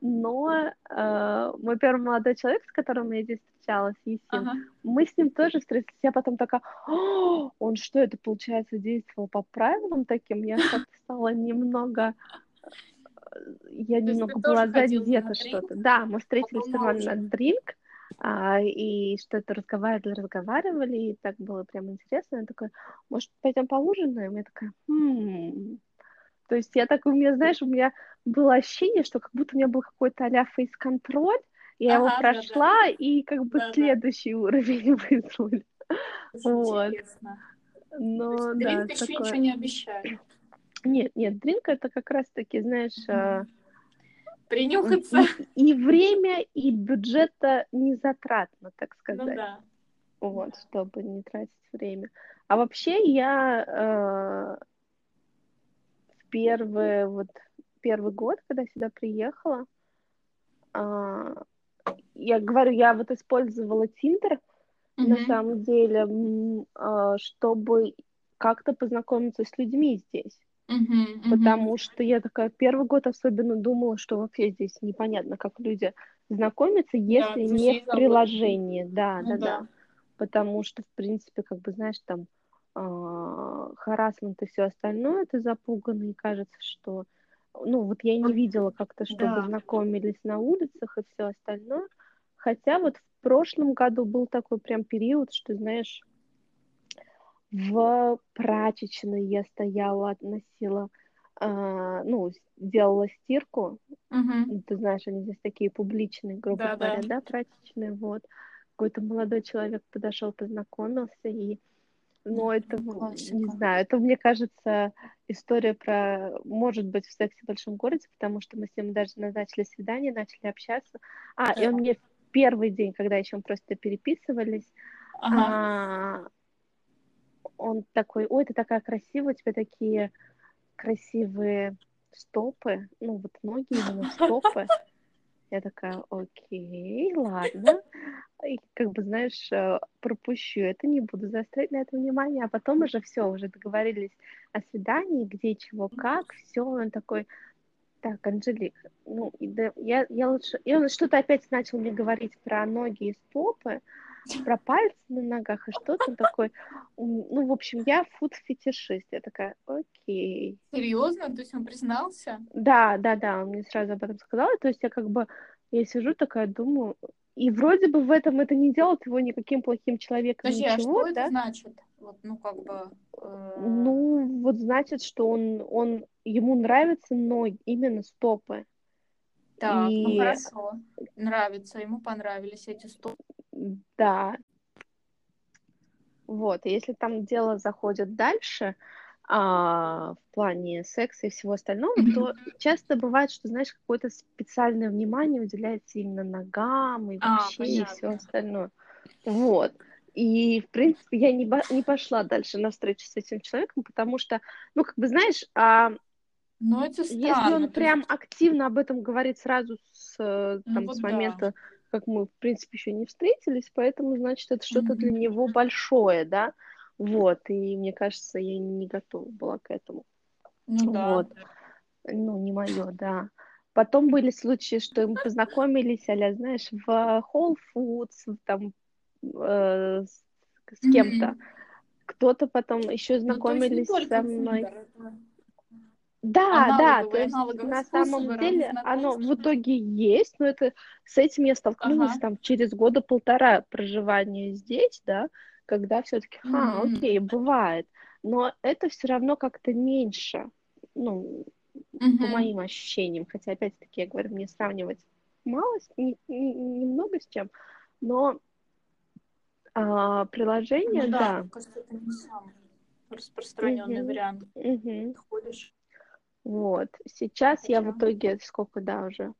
Speaker 2: но а, мой первый молодой человек, с которым я здесь встречалась, Есим,
Speaker 1: Ага.
Speaker 2: мы с ним тоже встретились. Я потом такая, «О, он что, это получается действовал по правилам таким? Я как-то стала немного, э, я
Speaker 1: То
Speaker 2: немного была задета что-то. Да, мы встретились сперва
Speaker 1: на
Speaker 2: дринк, а, и что-то разговаривали, разговаривали, и так было прям интересно. Я такая, может, пойдем поужинаем? Я такая, «Хм». То есть я так, у меня, знаешь, у меня было ощущение, что как будто у меня был какой-то а-ля фейс-контроль, я его
Speaker 1: Ага, да, да.
Speaker 2: прошла, и как бы
Speaker 1: Да, да.
Speaker 2: следующий уровень вызвали. Вот.
Speaker 1: интересно. То
Speaker 2: Но
Speaker 1: есть
Speaker 2: да,
Speaker 1: дринк еще
Speaker 2: такое...
Speaker 1: ничего не обещает.
Speaker 2: Нет, нет, дринк это как раз-таки, знаешь, а,
Speaker 1: Мгм. Принюхаться.
Speaker 2: и, и время, и бюджета не затратно, так
Speaker 1: Ну
Speaker 2: сказать.
Speaker 1: да.
Speaker 2: вот, чтобы не тратить время. А вообще я в первый, вот, первый год, когда сюда приехала, а, я говорю, я вот использовала Тиндер на
Speaker 1: Мгм.
Speaker 2: самом деле, а, чтобы как-то познакомиться с людьми здесь.
Speaker 1: Мгм, мгм.
Speaker 2: Потому что я такая первый год особенно думала, что вообще здесь непонятно, как люди знакомятся, если не
Speaker 1: друзей
Speaker 2: в приложении. Да,
Speaker 1: Ну
Speaker 2: да,
Speaker 1: да.
Speaker 2: да. Потому что, в принципе, как бы, знаешь, там а, харассмент и все остальное, ты запуганный, и кажется, что... Ну, вот я не видела как-то, чтобы
Speaker 1: Да.
Speaker 2: знакомились на улицах и все остальное. Хотя вот в прошлом году был такой прям период, что, знаешь, в прачечной я стояла, относила, а, ну, делала стирку. Ну, Ты знаешь, они здесь такие публичные, грубо
Speaker 1: Да, да.
Speaker 2: говоря, да, прачечные, вот. Какой-то молодой человек подошел, познакомился, и, ну, это, не
Speaker 1: Классика.
Speaker 2: знаю, это, мне кажется, история про, может быть, в сексе в большом городе, потому что мы с ним даже назначили свидание, начали общаться. А, и
Speaker 1: Да.
Speaker 2: он мне в первый день, когда еще мы просто переписывались,
Speaker 1: Ага.
Speaker 2: а, он такой, ой, ты такая красивая, у тебя такие красивые стопы, ну вот ноги именно стопы. Я такая, окей, ладно. И как бы, знаешь, э, пропущу это, не буду заострять на это внимание. А потом уже все, уже договорились о свидании, где, чего, как, все. Он такой, так, Анжелик, ну, да, я, я лучше... И он что-то опять начал мне говорить про ноги и стопы. Про пальцы на ногах и что там такое. Ну, в общем, я фуд-фетишист. Я такая, окей.
Speaker 1: Серьезно? То есть он признался?
Speaker 2: Да, да, да, он мне сразу об этом сказал. То есть я как бы, я сижу такая, думаю, и вроде бы в этом это не делает его никаким плохим человеком.
Speaker 1: Подожди,
Speaker 2: ничего,
Speaker 1: а что
Speaker 2: да?
Speaker 1: это значит? Вот, ну, как бы... Э...
Speaker 2: Ну, вот значит, что он, он ему нравятся ноги, именно стопы.
Speaker 1: Так,
Speaker 2: И-
Speaker 1: ну хорошо. Нравится, ему понравились эти стопы.
Speaker 2: Да. Вот, и если там дело заходит дальше, а, в плане секса и всего остального, то часто бывает, что, знаешь, какое-то специальное внимание уделяется именно ногам и
Speaker 1: А,
Speaker 2: вообще и
Speaker 1: понятно.
Speaker 2: все остальное. Вот. И, в принципе, я не, ба- не пошла дальше на встречу с этим человеком, потому что, ну, как бы, знаешь, а,
Speaker 1: Ну, это странно.
Speaker 2: если он прям активно об этом говорит сразу с, э,
Speaker 1: Ну
Speaker 2: там,
Speaker 1: вот
Speaker 2: с
Speaker 1: да.
Speaker 2: Как мы, в принципе, еще не встретились, поэтому, значит, это что-то для
Speaker 1: Мгм.
Speaker 2: него большое, да, вот, и мне кажется, я не готова была к этому,
Speaker 1: Ну да.
Speaker 2: вот, ну, не мое, да. Потом были случаи, что мы познакомились, а знаешь, в Whole Foods, там, э, с, с кем-то.
Speaker 1: Мгм.
Speaker 2: Кто-то потом еще
Speaker 1: Ну,
Speaker 2: знакомились
Speaker 1: только
Speaker 2: со мной.
Speaker 1: Тиндер, это-
Speaker 2: Да, да, то есть на самом деле оно в итоге есть, но это с этим я столкнулась
Speaker 1: Ага.
Speaker 2: там через года полтора проживания здесь, да, когда все-таки, а, окей, бывает, но это все равно как-то меньше, ну, по моим ощущениям, хотя опять-таки я говорю, мне сравнивать мало, с- не- не- немного с чем, но а, приложение,
Speaker 1: Ну да,
Speaker 2: да,
Speaker 1: мне кажется, это не самый распространенный вариант. Ты ходишь.
Speaker 2: Вот. Сейчас я в
Speaker 1: Хотя-
Speaker 2: итоге, сколько, да, уже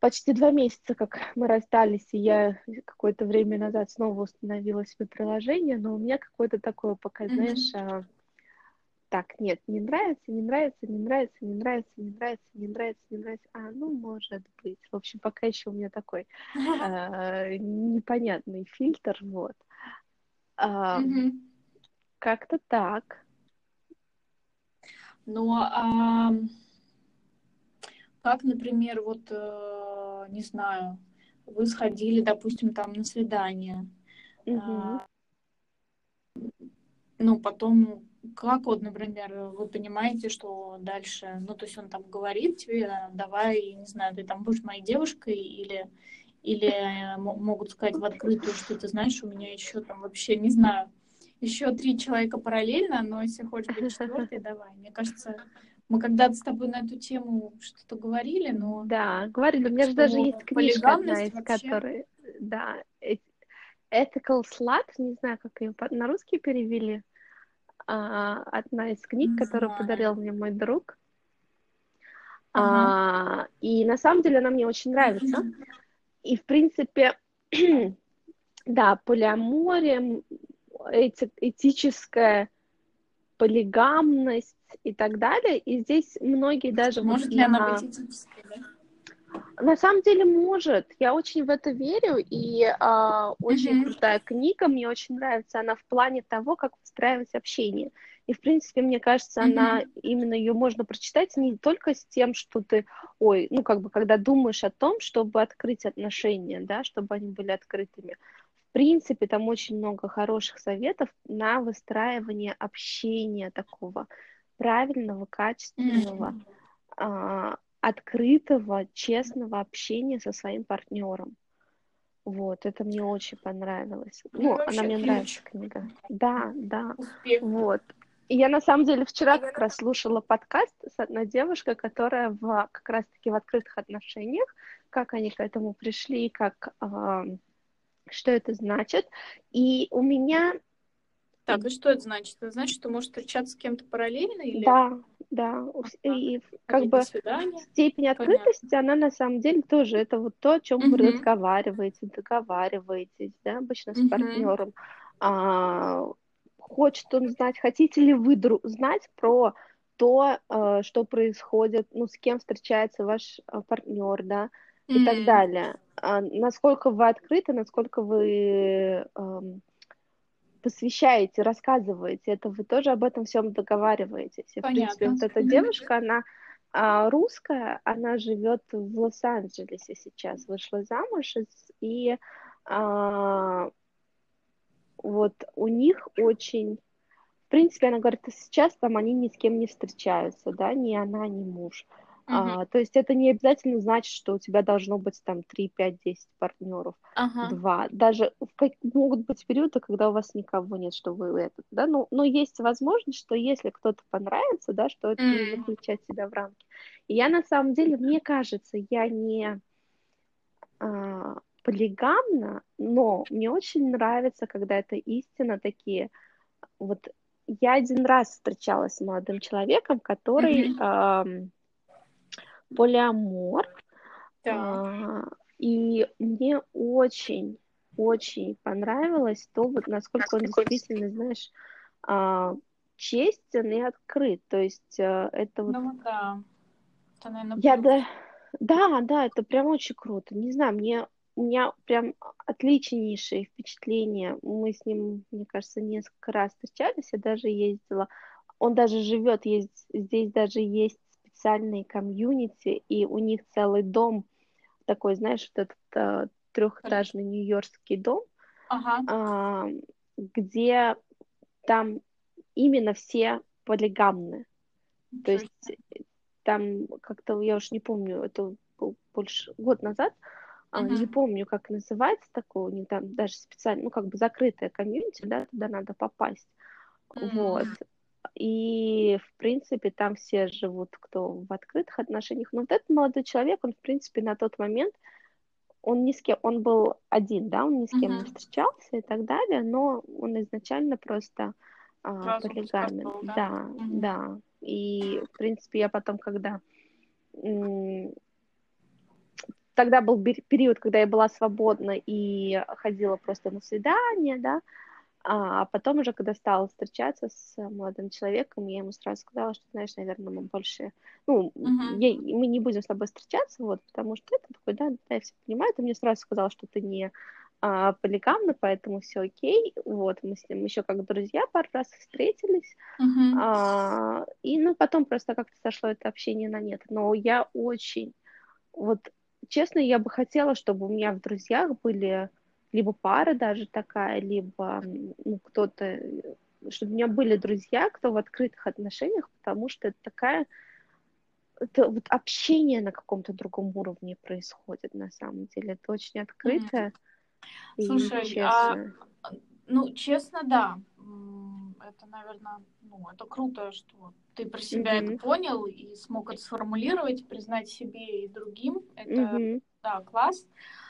Speaker 2: почти два месяца, как мы расстались, и я какое-то время назад снова установила себе приложение, но у меня какое-то такое пока, знаешь, а, так, нет, не нравится, не нравится, не нравится, не нравится, не нравится, не нравится, не нравится, а, ну, может быть. В общем, пока еще у меня такой а, непонятный фильтр, вот. А,
Speaker 1: Мгм.
Speaker 2: Как-то так.
Speaker 1: Ну, а как, например, вот, э, не знаю, вы сходили, допустим, там на свидание,
Speaker 2: Мгм.
Speaker 1: а, ну, потом, как вот, например, вы понимаете, что дальше, ну, то есть он там говорит тебе, давай, не знаю, ты там будешь моей девушкой, или, или м- могут сказать в открытую, что ты знаешь, у меня еще там вообще, не знаю, еще три человека параллельно, но если хочешь быть четвертой, давай. Мне кажется, мы когда-то с тобой на эту тему что-то говорили, но
Speaker 2: Да, говорили, у меня же даже есть книжка одна из
Speaker 1: вообще-
Speaker 2: которой, да, э- Ethical Slut, не знаю, как ее на русский перевели, А, одна из книг,
Speaker 1: Не
Speaker 2: которую
Speaker 1: знаю.
Speaker 2: подарил мне мой друг.
Speaker 1: Ага.
Speaker 2: А, и на самом деле она мне очень нравится. И, в принципе, да, полиамория, эти- этическая полигамность и так далее. И здесь многие даже... вот
Speaker 1: Может ли она
Speaker 2: на-
Speaker 1: быть этической, да?
Speaker 2: На самом деле может. Я очень в это верю, и а, очень
Speaker 1: Мгм.
Speaker 2: крутая книга, мне очень нравится она в плане того, как выстраивать общение. И, в принципе, мне кажется,
Speaker 1: Мгм.
Speaker 2: она, именно ее можно прочитать не только с тем, что ты, ой, ну, как бы, когда думаешь о том, чтобы открыть отношения, да, чтобы они были открытыми. В принципе, там очень много хороших советов на выстраивание общения такого правильного, качественного, а, открытого, честного общения со своим партнером. Вот, это мне очень понравилось.
Speaker 1: Ну,
Speaker 2: Ну, она мне
Speaker 1: ключ.
Speaker 2: нравится, книга. Да, да,
Speaker 1: Успех.
Speaker 2: вот. И я на самом деле вчера как раз слушала подкаст с одной девушкой, которая в, как раз-таки в открытых отношениях, как они к этому пришли, как, а, что это значит. И у меня,
Speaker 1: Так, и что это значит? Это значит, что можешь встречаться с кем-то параллельно или
Speaker 2: да, да,
Speaker 1: Ага.
Speaker 2: и как бы степень
Speaker 1: Понятно.
Speaker 2: открытости, она на самом деле тоже, это вот то, о чем вы
Speaker 1: Мгм.
Speaker 2: разговариваете, договариваетесь, да, обычно с
Speaker 1: Мгм.
Speaker 2: партнером. А, хочет он знать, хотите ли вы дру- знать про то, э, что происходит, ну, с кем встречается ваш э, партнер, да, и так
Speaker 1: М.
Speaker 2: далее. А, насколько вы открыты, насколько вы эм, посвящаете, рассказываете, это вы тоже об этом всем договариваетесь. И, в принципе, вот эта девушка, она а, русская, она живет в Лос-Анджелесе сейчас, вышла замуж, и а, вот у них очень в принципе, она говорит, сейчас там они ни с кем не встречаются, да, ни она, ни муж. Uh-huh. А, то есть это не обязательно значит, что у тебя должно быть там 3, 5, 10 партнеров, uh-huh. 2. Даже в, могут быть периоды, когда у вас никого нет, что вы этот, да, но, но есть возможность, что если кто-то понравится, да, что это uh-huh. не заключать себя в рамки. И я на самом деле, мне кажется, я не а, полигамна, но мне очень нравится, когда это истина такие, вот я один раз встречалась с молодым человеком, который mm-hmm. э, полиамор, да. и мне очень, очень понравилось то, вот насколько он действительно, знаешь, э, честен и открыт. То есть э, это вот.
Speaker 1: Ну да. Это, наверное,
Speaker 2: я да, да, да, это прям очень круто. Не знаю, мне у меня прям отличнейшие впечатления. Мы с ним, мне кажется, несколько раз встречались, я даже ездила. Он даже живет, есть, здесь даже есть специальные комьюнити, и у них целый дом такой, знаешь, вот этот а, трехэтажный нью-йоркский дом, ага. а, где там именно все полигамны. То есть там как-то, я уж не помню, это был больше год назад, Uh-huh. Не помню, как называется такое, не там даже специально, ну, как бы закрытая комьюнити, да, туда надо попасть. Uh-huh. Вот. И, в принципе, там все живут, кто в открытых отношениях. Но вот этот молодой человек, он, в принципе, на тот момент, он ни с кем, он был один, да, он ни с кем uh-huh. не встречался и так далее, но он изначально просто а, полигамен. Да, да, uh-huh. да. И, в принципе, я потом, когда тогда был период, когда я была свободна и ходила просто на свидания, да, а потом уже, когда стала встречаться с молодым человеком, я ему сразу сказала, что, знаешь, наверное, мы больше, ну, uh-huh. я, мы не будем с тобой встречаться, вот, потому что это такой, да, да, я все понимаю, ты мне сразу сказала, что ты не а, полигамна, поэтому все окей, вот, мы с ним еще как друзья пару раз встретились, uh-huh. а, и, ну, потом просто как-то сошло это общение на нет, но я очень, вот, честно, я бы хотела, чтобы у меня в друзьях были либо пара даже такая, либо ну, кто-то, чтобы у меня были друзья, кто в открытых отношениях, потому что это такая это вот общение на каком-то другом уровне происходит на самом деле. Это очень открытое.
Speaker 1: Mm-hmm. Слушай, а, ну, честно, да это, наверное, ну, это круто, что ты про себя mm-hmm. это понял и смог это сформулировать, признать себе и другим. Это, mm-hmm. да, класс. А,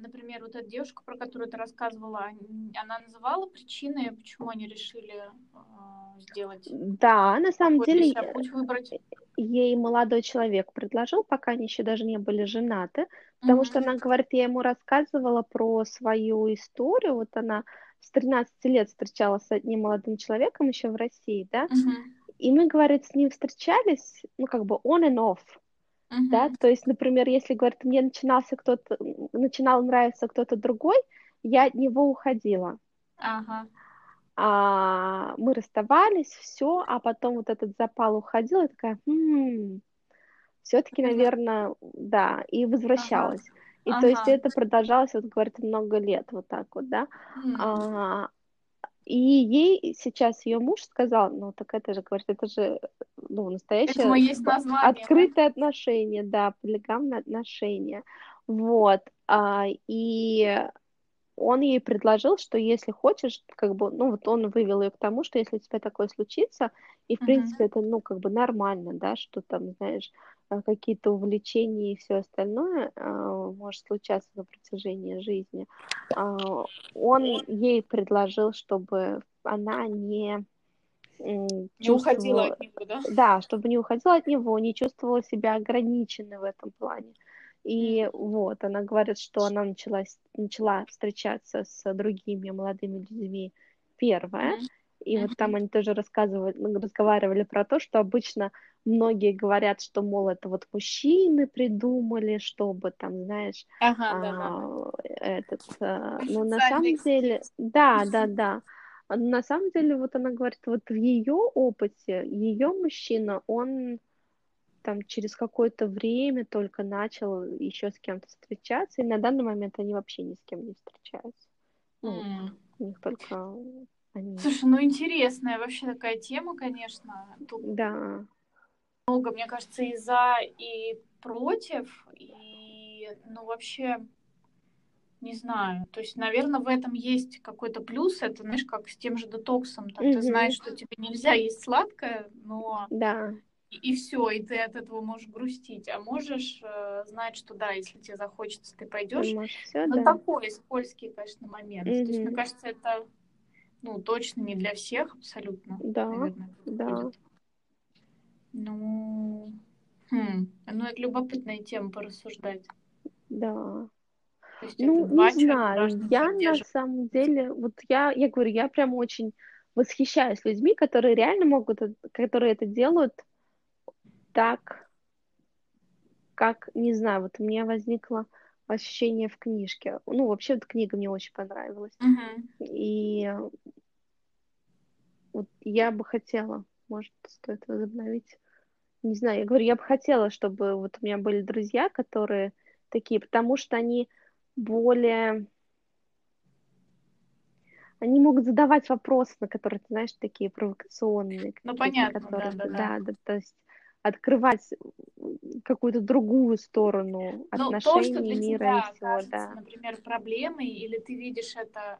Speaker 1: например, вот эта девушка, про которую ты рассказывала, она называла причины, почему они решили э, сделать?
Speaker 2: Да, на самом деле, ей молодой человек предложил, пока они еще даже не были женаты, потому mm-hmm. что она говорит, я ему рассказывала про свою историю, вот она с 13 лет встречалась с одним молодым человеком еще в России, да, uh-huh. и мы, говорит, с ним встречались, ну, как бы on and off, uh-huh. да, то есть, например, если, говорит, мне начинался кто-то, начинал нравиться кто-то другой, я от него уходила.
Speaker 1: Uh-huh.
Speaker 2: А, мы расставались, все, а потом вот этот запал уходил, и такая, хм, все-таки, наверное, да, и возвращалась. Uh-huh. И ага. то есть это продолжалось, вот говорит, много лет, вот так вот, да. Mm. А, и ей сейчас ее муж сказал, ну так это же, говорит, это же ну, настоящее
Speaker 1: это есть название,
Speaker 2: открытое да? отношение, да, полигамное отношение. Вот. А, и он ей предложил, что если хочешь, как бы, ну вот он вывел ее к тому, что если у тебя такое случится, и в uh-huh. принципе это, ну как бы нормально, да, что там, знаешь, э, какие-то увлечения и все остальное э, может случаться на протяжении жизни, э, он ей предложил, чтобы она не
Speaker 1: не уходила от него, да?
Speaker 2: Да, чтобы не уходила от него, не чувствовала себя ограниченной в этом плане. И вот, она говорит, что она начала, начала встречаться с другими молодыми людьми первая. И вот там они тоже рассказывали, разговаривали про то, что обычно многие говорят, что, мол, это вот мужчины придумали, чтобы там, знаешь, ага, а, да, этот, а, ну, на самом деле, да, да, да. На самом деле, вот она говорит, вот в ее опыте, ее мужчина, он там через какое-то время только начал еще с кем-то встречаться, и на данный момент они вообще ни с кем не встречаются. Ну, mm. у них только
Speaker 1: они. Слушай, ну интересная вообще такая тема, конечно.
Speaker 2: Тут да.
Speaker 1: Много, мне кажется, и за, и против, и, ну, вообще, не знаю. То есть, наверное, в этом есть какой-то плюс. Это, знаешь, как с тем же детоксом. Так, mm-hmm. Ты знаешь, что тебе нельзя есть сладкое, но
Speaker 2: да
Speaker 1: и все, и ты от этого можешь грустить. А можешь э, знать, что да, если тебе захочется, ты пойдешь.
Speaker 2: Все,
Speaker 1: Но
Speaker 2: да.
Speaker 1: такой скользкий, конечно, момент. Mm-hmm. То есть, мне кажется, это ну, точно не для всех абсолютно.
Speaker 2: Да, наверное, да. Будет.
Speaker 1: Ну, хм, ну, это любопытная тема порассуждать.
Speaker 2: Да. Ну, не знаю, я на самом деле, вот я, я говорю, я прям очень восхищаюсь людьми, которые реально могут, которые это делают так, как, не знаю, вот у меня возникло ощущение в книжке. Ну, вообще, эта книга мне очень понравилась.
Speaker 1: Uh-huh.
Speaker 2: И вот я бы хотела, может, стоит возобновить. Не знаю, я говорю, я бы хотела, чтобы вот у меня были друзья, которые такие, потому что они более... Они могут задавать вопросы, на которые, ты знаешь, такие провокационные.
Speaker 1: Ну, понятно,
Speaker 2: которые,
Speaker 1: да, да.
Speaker 2: Да, да, то есть открывать какую-то другую сторону
Speaker 1: Но
Speaker 2: отношений,
Speaker 1: то, что для
Speaker 2: мира
Speaker 1: тебя
Speaker 2: и всего,
Speaker 1: кажется,
Speaker 2: да.
Speaker 1: например, проблемой, или ты видишь это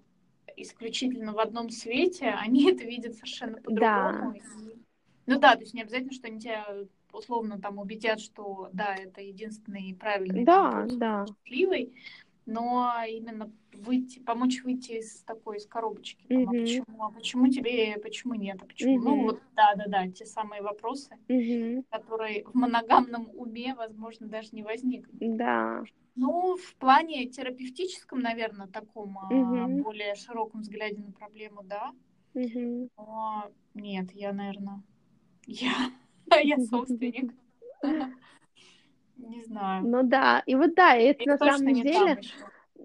Speaker 1: исключительно в одном свете, они это видят совершенно по-другому.
Speaker 2: Да.
Speaker 1: Ну да, то есть не обязательно, что они тебя условно там убедят, что да, это единственный правильный
Speaker 2: да,
Speaker 1: путь,
Speaker 2: да.
Speaker 1: счастливый, но именно выйти, помочь выйти из такой из коробочки. Там,
Speaker 2: mm-hmm.
Speaker 1: а почему, а почему тебе, почему нет, а почему?
Speaker 2: Mm-hmm.
Speaker 1: Ну вот, да, да, да, те самые вопросы,
Speaker 2: mm-hmm.
Speaker 1: которые в моногамном уме, возможно, даже не возникнут.
Speaker 2: Да.
Speaker 1: Ну, в плане терапевтическом, наверное, таком mm-hmm. более широком взгляде на проблему, да.
Speaker 2: Mm-hmm.
Speaker 1: Но нет, я, наверное, я, я собственник. Не знаю.
Speaker 2: Ну да, и вот да, это и на самом деле,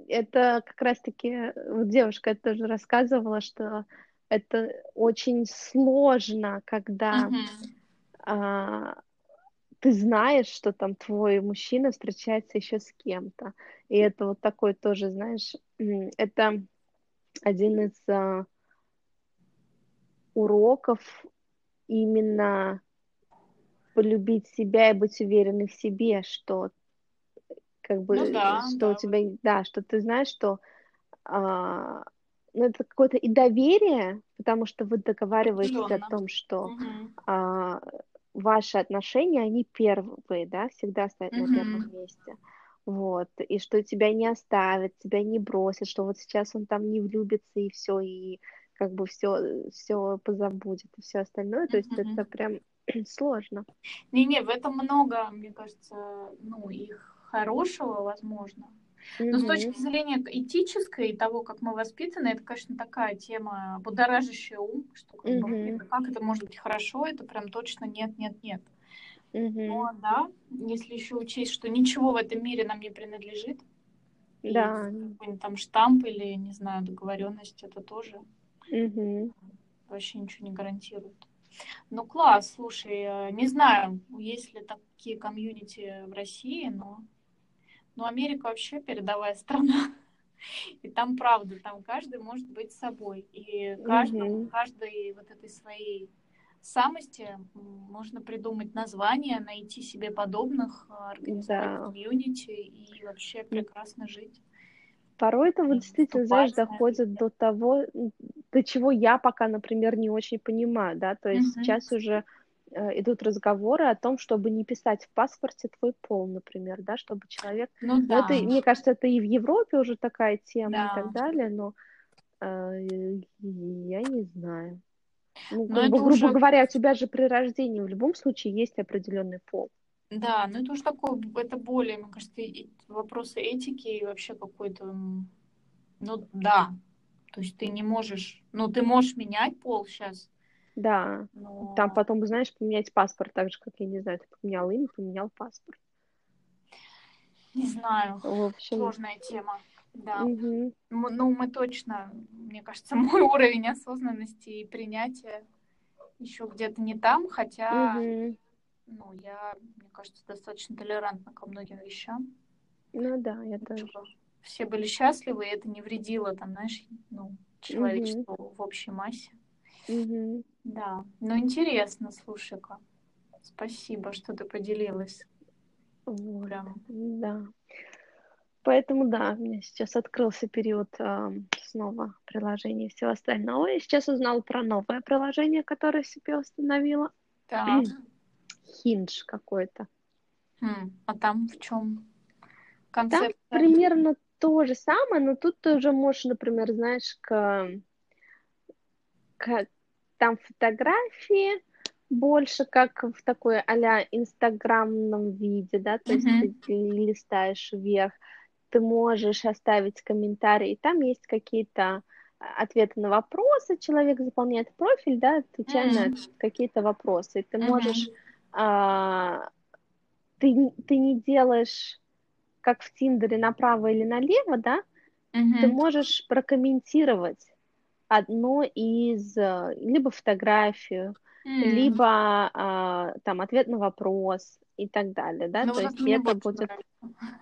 Speaker 2: это как раз-таки, вот девушка это тоже рассказывала, что это очень сложно, когда uh-huh. а, ты знаешь, что там твой мужчина встречается еще с кем-то. И это вот такой тоже, знаешь, это один из а, уроков именно полюбить себя и быть уверенной в себе, что как бы,
Speaker 1: ну, да,
Speaker 2: что
Speaker 1: да.
Speaker 2: у тебя, да, что ты знаешь, что а, ну, это какое-то и доверие, потому что вы договариваетесь
Speaker 1: Определенно.
Speaker 2: о том, что
Speaker 1: угу.
Speaker 2: а, ваши отношения, они первые, да, всегда стоят угу. на первом месте. Вот, и что тебя не оставят, тебя не бросят, что вот сейчас он там не влюбится и все, и как бы все, все позабудет и все остальное. То есть это прям сложно.
Speaker 1: Не-не, в этом много, мне кажется, ну, их хорошего, возможно. Но mm-hmm. с точки зрения этической и того, как мы воспитаны, это, конечно, такая тема будоражащая ум, что как, mm-hmm. бы, как это может быть хорошо, это прям точно нет, нет, нет.
Speaker 2: Mm-hmm.
Speaker 1: Но да, если еще учесть, что ничего в этом мире нам не принадлежит,
Speaker 2: да.
Speaker 1: И там штамп или, не знаю, договоренность, это тоже
Speaker 2: mm-hmm.
Speaker 1: вообще ничего не гарантирует. Ну, класс, слушай, э, не знаю, есть ли такие комьюнити в России, но, но Америка вообще передовая страна. И там правда, там каждый может быть собой. И каждому, mm-hmm. каждой вот этой своей самости можно придумать название, найти себе подобных, э, организовать да. комьюнити и вообще прекрасно жить.
Speaker 2: Порой это вот действительно, знаешь, доходит до того, до чего я пока, например, не очень понимаю, да, то есть uh-huh. сейчас уже э, идут разговоры о том, чтобы не писать в паспорте твой пол, например, да, чтобы человек...
Speaker 1: Ну, да.
Speaker 2: это, мне кажется, это и в Европе уже такая тема да. и так далее, но э, я не знаю. Ну, как бы, грубо уже... говоря, у тебя же при рождении в любом случае есть определенный пол.
Speaker 1: Да, ну это уже такое, это более, мне кажется, вопросы этики и вообще какой-то, ну да, то есть ты не можешь, ну ты можешь менять пол сейчас.
Speaker 2: Да, но... там потом, знаешь, поменять паспорт так же, как, я не знаю, ты поменял имя, поменял паспорт.
Speaker 1: Не знаю, в общем... сложная тема. Да.
Speaker 2: Угу.
Speaker 1: Ну, мы точно, мне кажется, мой уровень осознанности и принятия еще где-то не там, хотя
Speaker 2: угу
Speaker 1: ну, я, мне кажется, достаточно толерантна ко многим вещам.
Speaker 2: Ну да, я тоже.
Speaker 1: Все были счастливы, и это не вредило, там, знаешь, ну, человечеству
Speaker 2: Мгм.
Speaker 1: в общей массе.
Speaker 2: Мгм.
Speaker 1: Да, ну интересно, слушай-ка. Спасибо, что ты поделилась.
Speaker 2: Вот,
Speaker 1: Прям.
Speaker 2: да. Поэтому да, у меня сейчас открылся период ам, снова приложений и всего остального. Я сейчас узнала про новое приложение, которое себе установила.
Speaker 1: Так.
Speaker 2: Хиндж какой-то.
Speaker 1: Хм, А там в чем
Speaker 2: Там
Speaker 1: концепция?
Speaker 2: примерно то же самое, но тут ты уже можешь, например, знаешь, к, к- там фотографии больше как в такой а-ля инстаграмном виде, да, то есть
Speaker 1: Мгм.
Speaker 2: ты листаешь вверх, ты можешь оставить комментарий, там есть какие-то ответы на вопросы, человек заполняет профиль, да, отвечая на
Speaker 1: М.
Speaker 2: какие-то вопросы, ты можешь, а, ты, ты не делаешь как в Тиндере направо или налево, да, ты
Speaker 1: Мгм.
Speaker 2: можешь прокомментировать одно из, э, либо фотографию,
Speaker 1: М.
Speaker 2: либо а, там ответ на вопрос и так далее, да,
Speaker 1: Ну,
Speaker 2: то есть
Speaker 1: это
Speaker 2: будет
Speaker 1: нравится.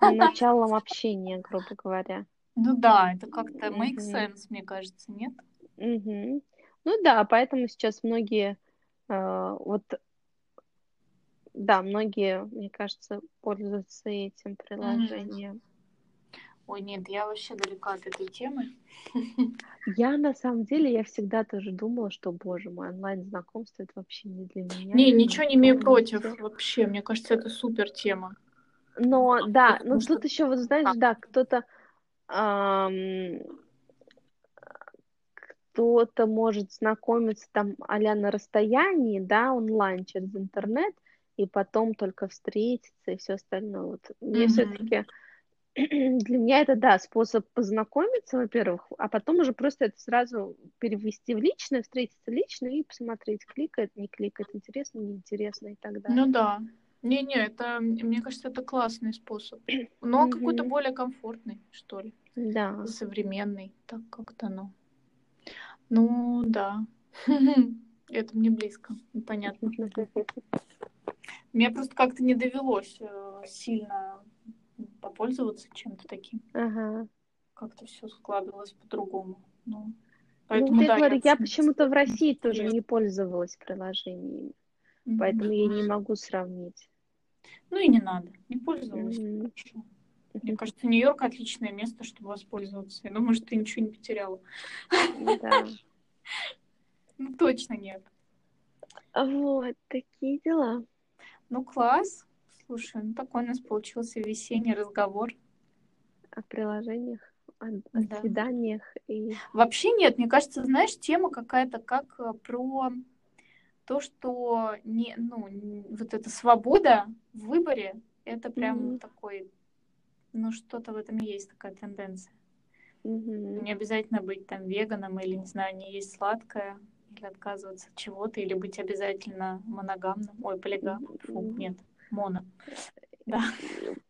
Speaker 2: началом общения, грубо говоря.
Speaker 1: Ну да, это как-то make
Speaker 2: Мгм.
Speaker 1: sense, мне кажется, нет?
Speaker 2: Мгм. Ну да, поэтому сейчас многие, э, вот, да, многие, мне кажется, пользуются этим приложением.
Speaker 1: Ой, нет, я вообще далека от этой темы.
Speaker 2: Я на самом деле, я всегда тоже думала, что, боже мой, онлайн-знакомство это вообще не для меня.
Speaker 1: Не, ничего не имею против вообще. Мне кажется, это супер тема.
Speaker 2: Но да,
Speaker 1: Потому
Speaker 2: ну тут еще вот знаешь, да, кто-то кто-то может знакомиться там а-ля на расстоянии, да, онлайн через интернет, и потом только встретиться и все остальное. Вот мне
Speaker 1: Мгм.
Speaker 2: все-таки для меня это, да, способ познакомиться, во-первых, а потом уже просто это сразу перевести в личное, встретиться лично и посмотреть, кликает, не кликает, интересно, неинтересно и так далее.
Speaker 1: Ну да. Не-не, это, мне кажется, это классный способ. Но
Speaker 2: Мгм.
Speaker 1: какой-то более комфортный, что ли.
Speaker 2: Да.
Speaker 1: Современный. Так как-то, ну. Ну, да. Это мне близко. Понятно. Мне просто как-то не довелось э, сильно попользоваться чем-то таким.
Speaker 2: Ага.
Speaker 1: Как-то все складывалось по-другому. Ну,
Speaker 2: Ну,
Speaker 1: поэтому,
Speaker 2: вот я
Speaker 1: да,
Speaker 2: говорю, я
Speaker 1: оценила.
Speaker 2: почему-то в России тоже не пользовалась приложениями,
Speaker 1: Мгм.
Speaker 2: поэтому я не могу сравнить.
Speaker 1: Ну и не надо. Не пользовалась. Хорошо. Мне кажется, Нью-Йорк отличное место, чтобы воспользоваться. Я думаю, что ты ничего не потеряла.
Speaker 2: Да.
Speaker 1: Ну, точно нет.
Speaker 2: Вот, такие дела.
Speaker 1: Ну, класс. Слушай, ну такой у нас получился весенний разговор.
Speaker 2: О приложениях, о, о
Speaker 1: Да.
Speaker 2: свиданиях и...
Speaker 1: Вообще нет, мне кажется, знаешь, тема какая-то как э, про то, что не, ну, вот эта свобода в выборе, это прям
Speaker 2: Мгм.
Speaker 1: такой, ну, что-то в этом есть такая тенденция.
Speaker 2: Мгм.
Speaker 1: Не обязательно быть там веганом или, не знаю, не есть сладкое, или отказываться от чего-то, или быть обязательно моногамным. Ой, полигамным. Фу, нет, моно. Да.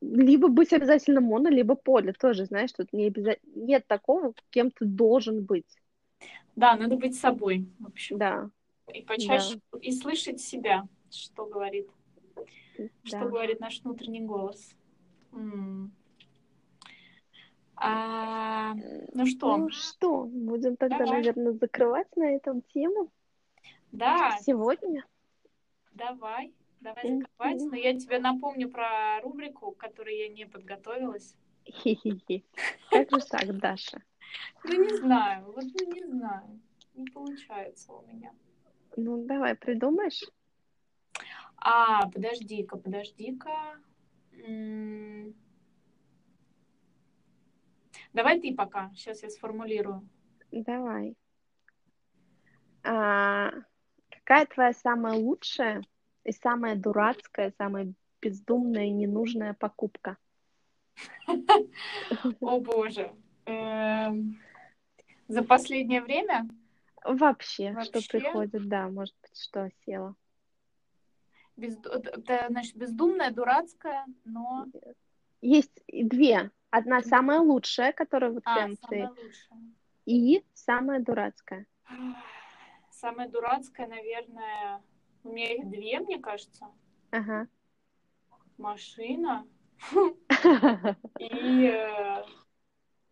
Speaker 2: Либо быть обязательно моно, либо поле тоже, знаешь, тут не обязательно... Нет такого, кем ты должен быть.
Speaker 1: Да, надо быть собой, в общем.
Speaker 2: Да,
Speaker 1: И почаще и слышать себя, что говорит, что
Speaker 2: да.
Speaker 1: говорит наш внутренний голос. М. А, ну что,
Speaker 2: Ну что, будем тогда,
Speaker 1: Давай.
Speaker 2: наверное, закрывать на этом тему
Speaker 1: да,
Speaker 2: сегодня.
Speaker 1: давай, давай закрывать. Но я тебе напомню про рубрику, к которой я не подготовилась.
Speaker 2: Хе-хе-хе. Как же так, Даша?
Speaker 1: Ну, не знаю, вот ну, не знаю. Не получается у меня.
Speaker 2: Ну, давай, придумаешь?
Speaker 1: А, подожди-ка, подожди-ка. М. Давай ты пока. Сейчас я сформулирую.
Speaker 2: Давай. А, какая твоя самая лучшая и самая дурацкая, самая бездумная и ненужная покупка?
Speaker 1: О боже. Эм, За последнее время
Speaker 2: Вообще, что приходит, да, может быть, что
Speaker 1: безду- это, значит, бездумная, дурацкая, но
Speaker 2: Есть две. Одна самая лучшая, которая вот
Speaker 1: а,
Speaker 2: прям
Speaker 1: самая
Speaker 2: ты,
Speaker 1: лучшая.
Speaker 2: и самая дурацкая.
Speaker 1: Самая дурацкая, наверное, у меня их две, мне кажется.
Speaker 2: Ага.
Speaker 1: машина и э,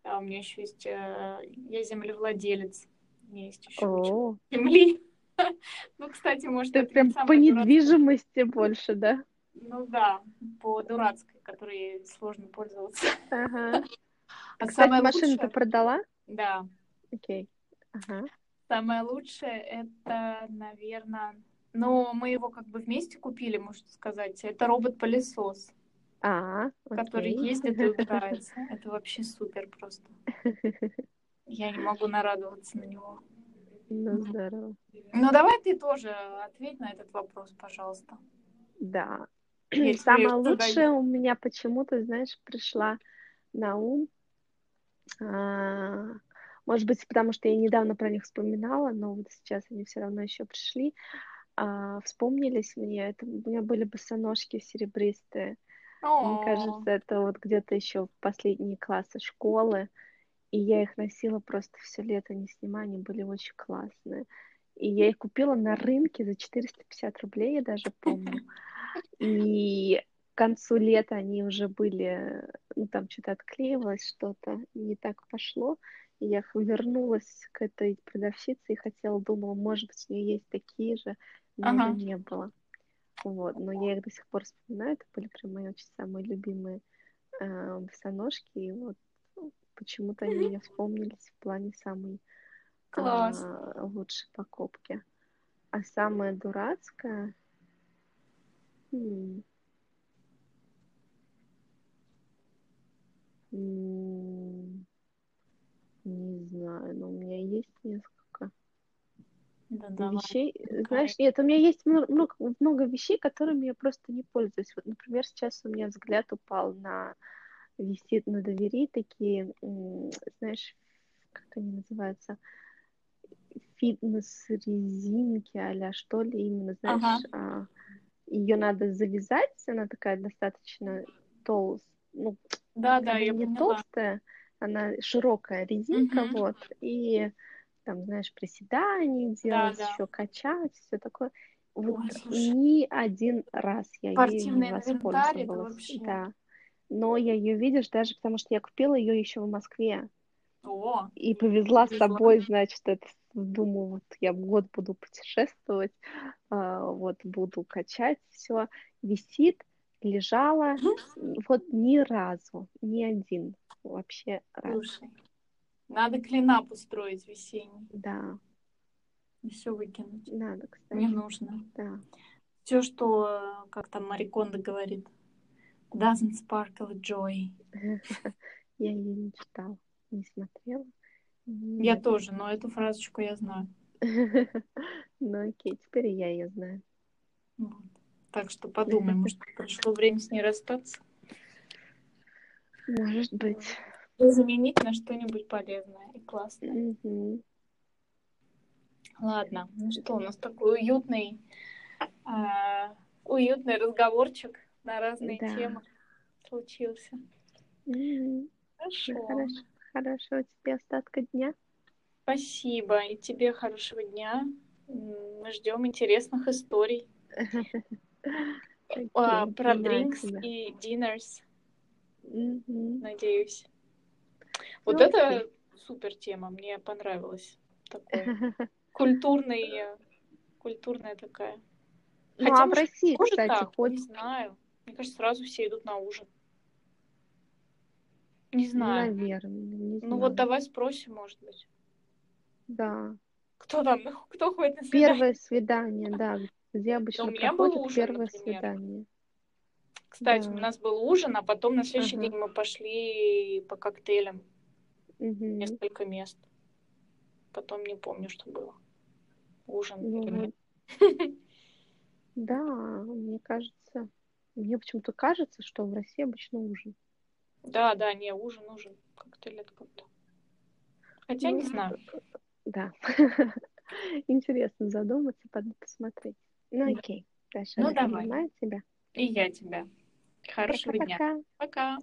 Speaker 1: а у меня еще есть, э, я землевладелец, у меня есть еще земли. Ну, кстати, может,
Speaker 2: ты прям по недвижимости больше, да?
Speaker 1: Ну да, по дурацкой, которой сложно пользоваться.
Speaker 2: Ага.
Speaker 1: А
Speaker 2: Кстати,
Speaker 1: самое
Speaker 2: машину ты
Speaker 1: лучшее,
Speaker 2: продала?
Speaker 1: да,
Speaker 2: Окей. Ага.
Speaker 1: самое лучшее это, наверное, ну, мы его как бы вместе купили, можно сказать. Это робот-пылесос,
Speaker 2: А,
Speaker 1: который
Speaker 2: окей.
Speaker 1: ездит и убирается. Это вообще супер просто. Я не могу нарадоваться на него.
Speaker 2: Ну, здорово.
Speaker 1: Ну, давай ты тоже ответь на этот вопрос, пожалуйста.
Speaker 2: Да.
Speaker 1: Я
Speaker 2: Самое лучшее у меня почему-то, знаешь, пришла на ум. А, Может быть, потому что я недавно про них вспоминала, но вот сейчас они все равно еще пришли. А, Вспомнились мне, это у меня были босоножки серебристые. Мне кажется, это вот где-то еще в последние классы школы. И я их носила просто все лето, не снимая, они были очень классные. И я их купила на рынке за 450 рублей, я даже помню. И к концу лета они уже были, ну там что-то отклеивалось, что-то не так пошло. И я вернулась к этой продавщице и хотела, думала, может быть, у нее есть такие же, но
Speaker 1: Ага.
Speaker 2: не было. Вот, но я их до сих пор вспоминаю, это были прям мои очень самые любимые э, босоножки, и вот почему-то они мне вспомнились в плане самой
Speaker 1: класс.
Speaker 2: а, лучшей покупки. А самое дурацкое... М, Не знаю, но у меня есть несколько
Speaker 1: Да, давай.
Speaker 2: вещей. Знаешь, нет, у меня есть мно- много, много вещей, которыми я просто не пользуюсь. Вот, например, сейчас у меня взгляд упал на висит на двери такие, м, знаешь, как они называются, фитнес-резинки, а что ли, именно, знаешь,
Speaker 1: Ага.
Speaker 2: Ее надо завязать, она такая достаточно толстая, ну,
Speaker 1: Да, да, я
Speaker 2: не
Speaker 1: поняла.
Speaker 2: толстая, она широкая резинка,
Speaker 1: Мгм.
Speaker 2: вот, и там, знаешь, приседания делать,
Speaker 1: да.
Speaker 2: еще качать, все такое. Вот
Speaker 1: Ой, слушай.
Speaker 2: ни один раз я ею не воспользовалась,
Speaker 1: вообще.
Speaker 2: да. Но я ее, видишь, даже потому что я купила ее еще в Москве
Speaker 1: О,
Speaker 2: и повезла с
Speaker 1: Повезла.
Speaker 2: собой, значит, это, думаю, вот я год буду путешествовать, а, вот буду качать, все висит, лежала, вот ни разу, ни один вообще раз,
Speaker 1: слушай. Надо клинап устроить весенний.
Speaker 2: да,
Speaker 1: И все выкинуть.
Speaker 2: надо, кстати,
Speaker 1: Не нужно.
Speaker 2: да.
Speaker 1: Все, что, как там Мариконда говорит, doesn't sparkle joy.
Speaker 2: Я ее не читала, не смотрела. Не
Speaker 1: Я тоже, но эту фразочку я знаю.
Speaker 2: Ну окей, теперь я ее знаю.
Speaker 1: Вот. Так что подумай, может, пришло время с ней расстаться.
Speaker 2: Может быть.
Speaker 1: И заменить на что-нибудь полезное и классное. Ладно, ну что, у нас такой уютный, а, уютный разговорчик на разные
Speaker 2: Да.
Speaker 1: темы случился.
Speaker 2: Ну,
Speaker 1: Хорошо.
Speaker 2: Хорошего тебе остатка дня.
Speaker 1: Спасибо. И тебе хорошего дня. Мы ждем интересных историй а, про
Speaker 2: тебя.
Speaker 1: и
Speaker 2: Мгм.
Speaker 1: надеюсь. Вот
Speaker 2: Ну,
Speaker 1: это супер тема, мне понравилось. Такой культурный, культурная такая.
Speaker 2: Ну,
Speaker 1: Хотя,
Speaker 2: а в России, кстати,
Speaker 1: так,
Speaker 2: хоть...
Speaker 1: не знаю. Мне кажется, сразу все идут на ужин. Не знаю.
Speaker 2: наверное, не
Speaker 1: Ну вот
Speaker 2: знаю.
Speaker 1: давай спросим, может быть.
Speaker 2: Да.
Speaker 1: Кто там, ну, кто ходит на свидание?
Speaker 2: Первое свидание, да. Где обычно
Speaker 1: у меня
Speaker 2: проходит
Speaker 1: ужин,
Speaker 2: первое
Speaker 1: например.
Speaker 2: свидание.
Speaker 1: Кстати,
Speaker 2: Да.
Speaker 1: у нас был ужин, а потом на следующий
Speaker 2: Ага.
Speaker 1: день мы пошли по коктейлям
Speaker 2: Мгм.
Speaker 1: несколько мест. Потом не помню, что было. Ужин
Speaker 2: Ну
Speaker 1: или
Speaker 2: вот.
Speaker 1: нет.
Speaker 2: Да, мне кажется, мне почему-то кажется, что в России обычно ужин.
Speaker 1: Да, да, не, ужин, ужин. Коктейль это как-то. Хотя не
Speaker 2: Ну,
Speaker 1: знаю.
Speaker 2: Да. Интересно задуматься, посмотреть. Ну окей. Даша,
Speaker 1: Ну, давай.
Speaker 2: тебя.
Speaker 1: И я тебя. Хорошего дня.
Speaker 2: Пока-пока.
Speaker 1: Пока.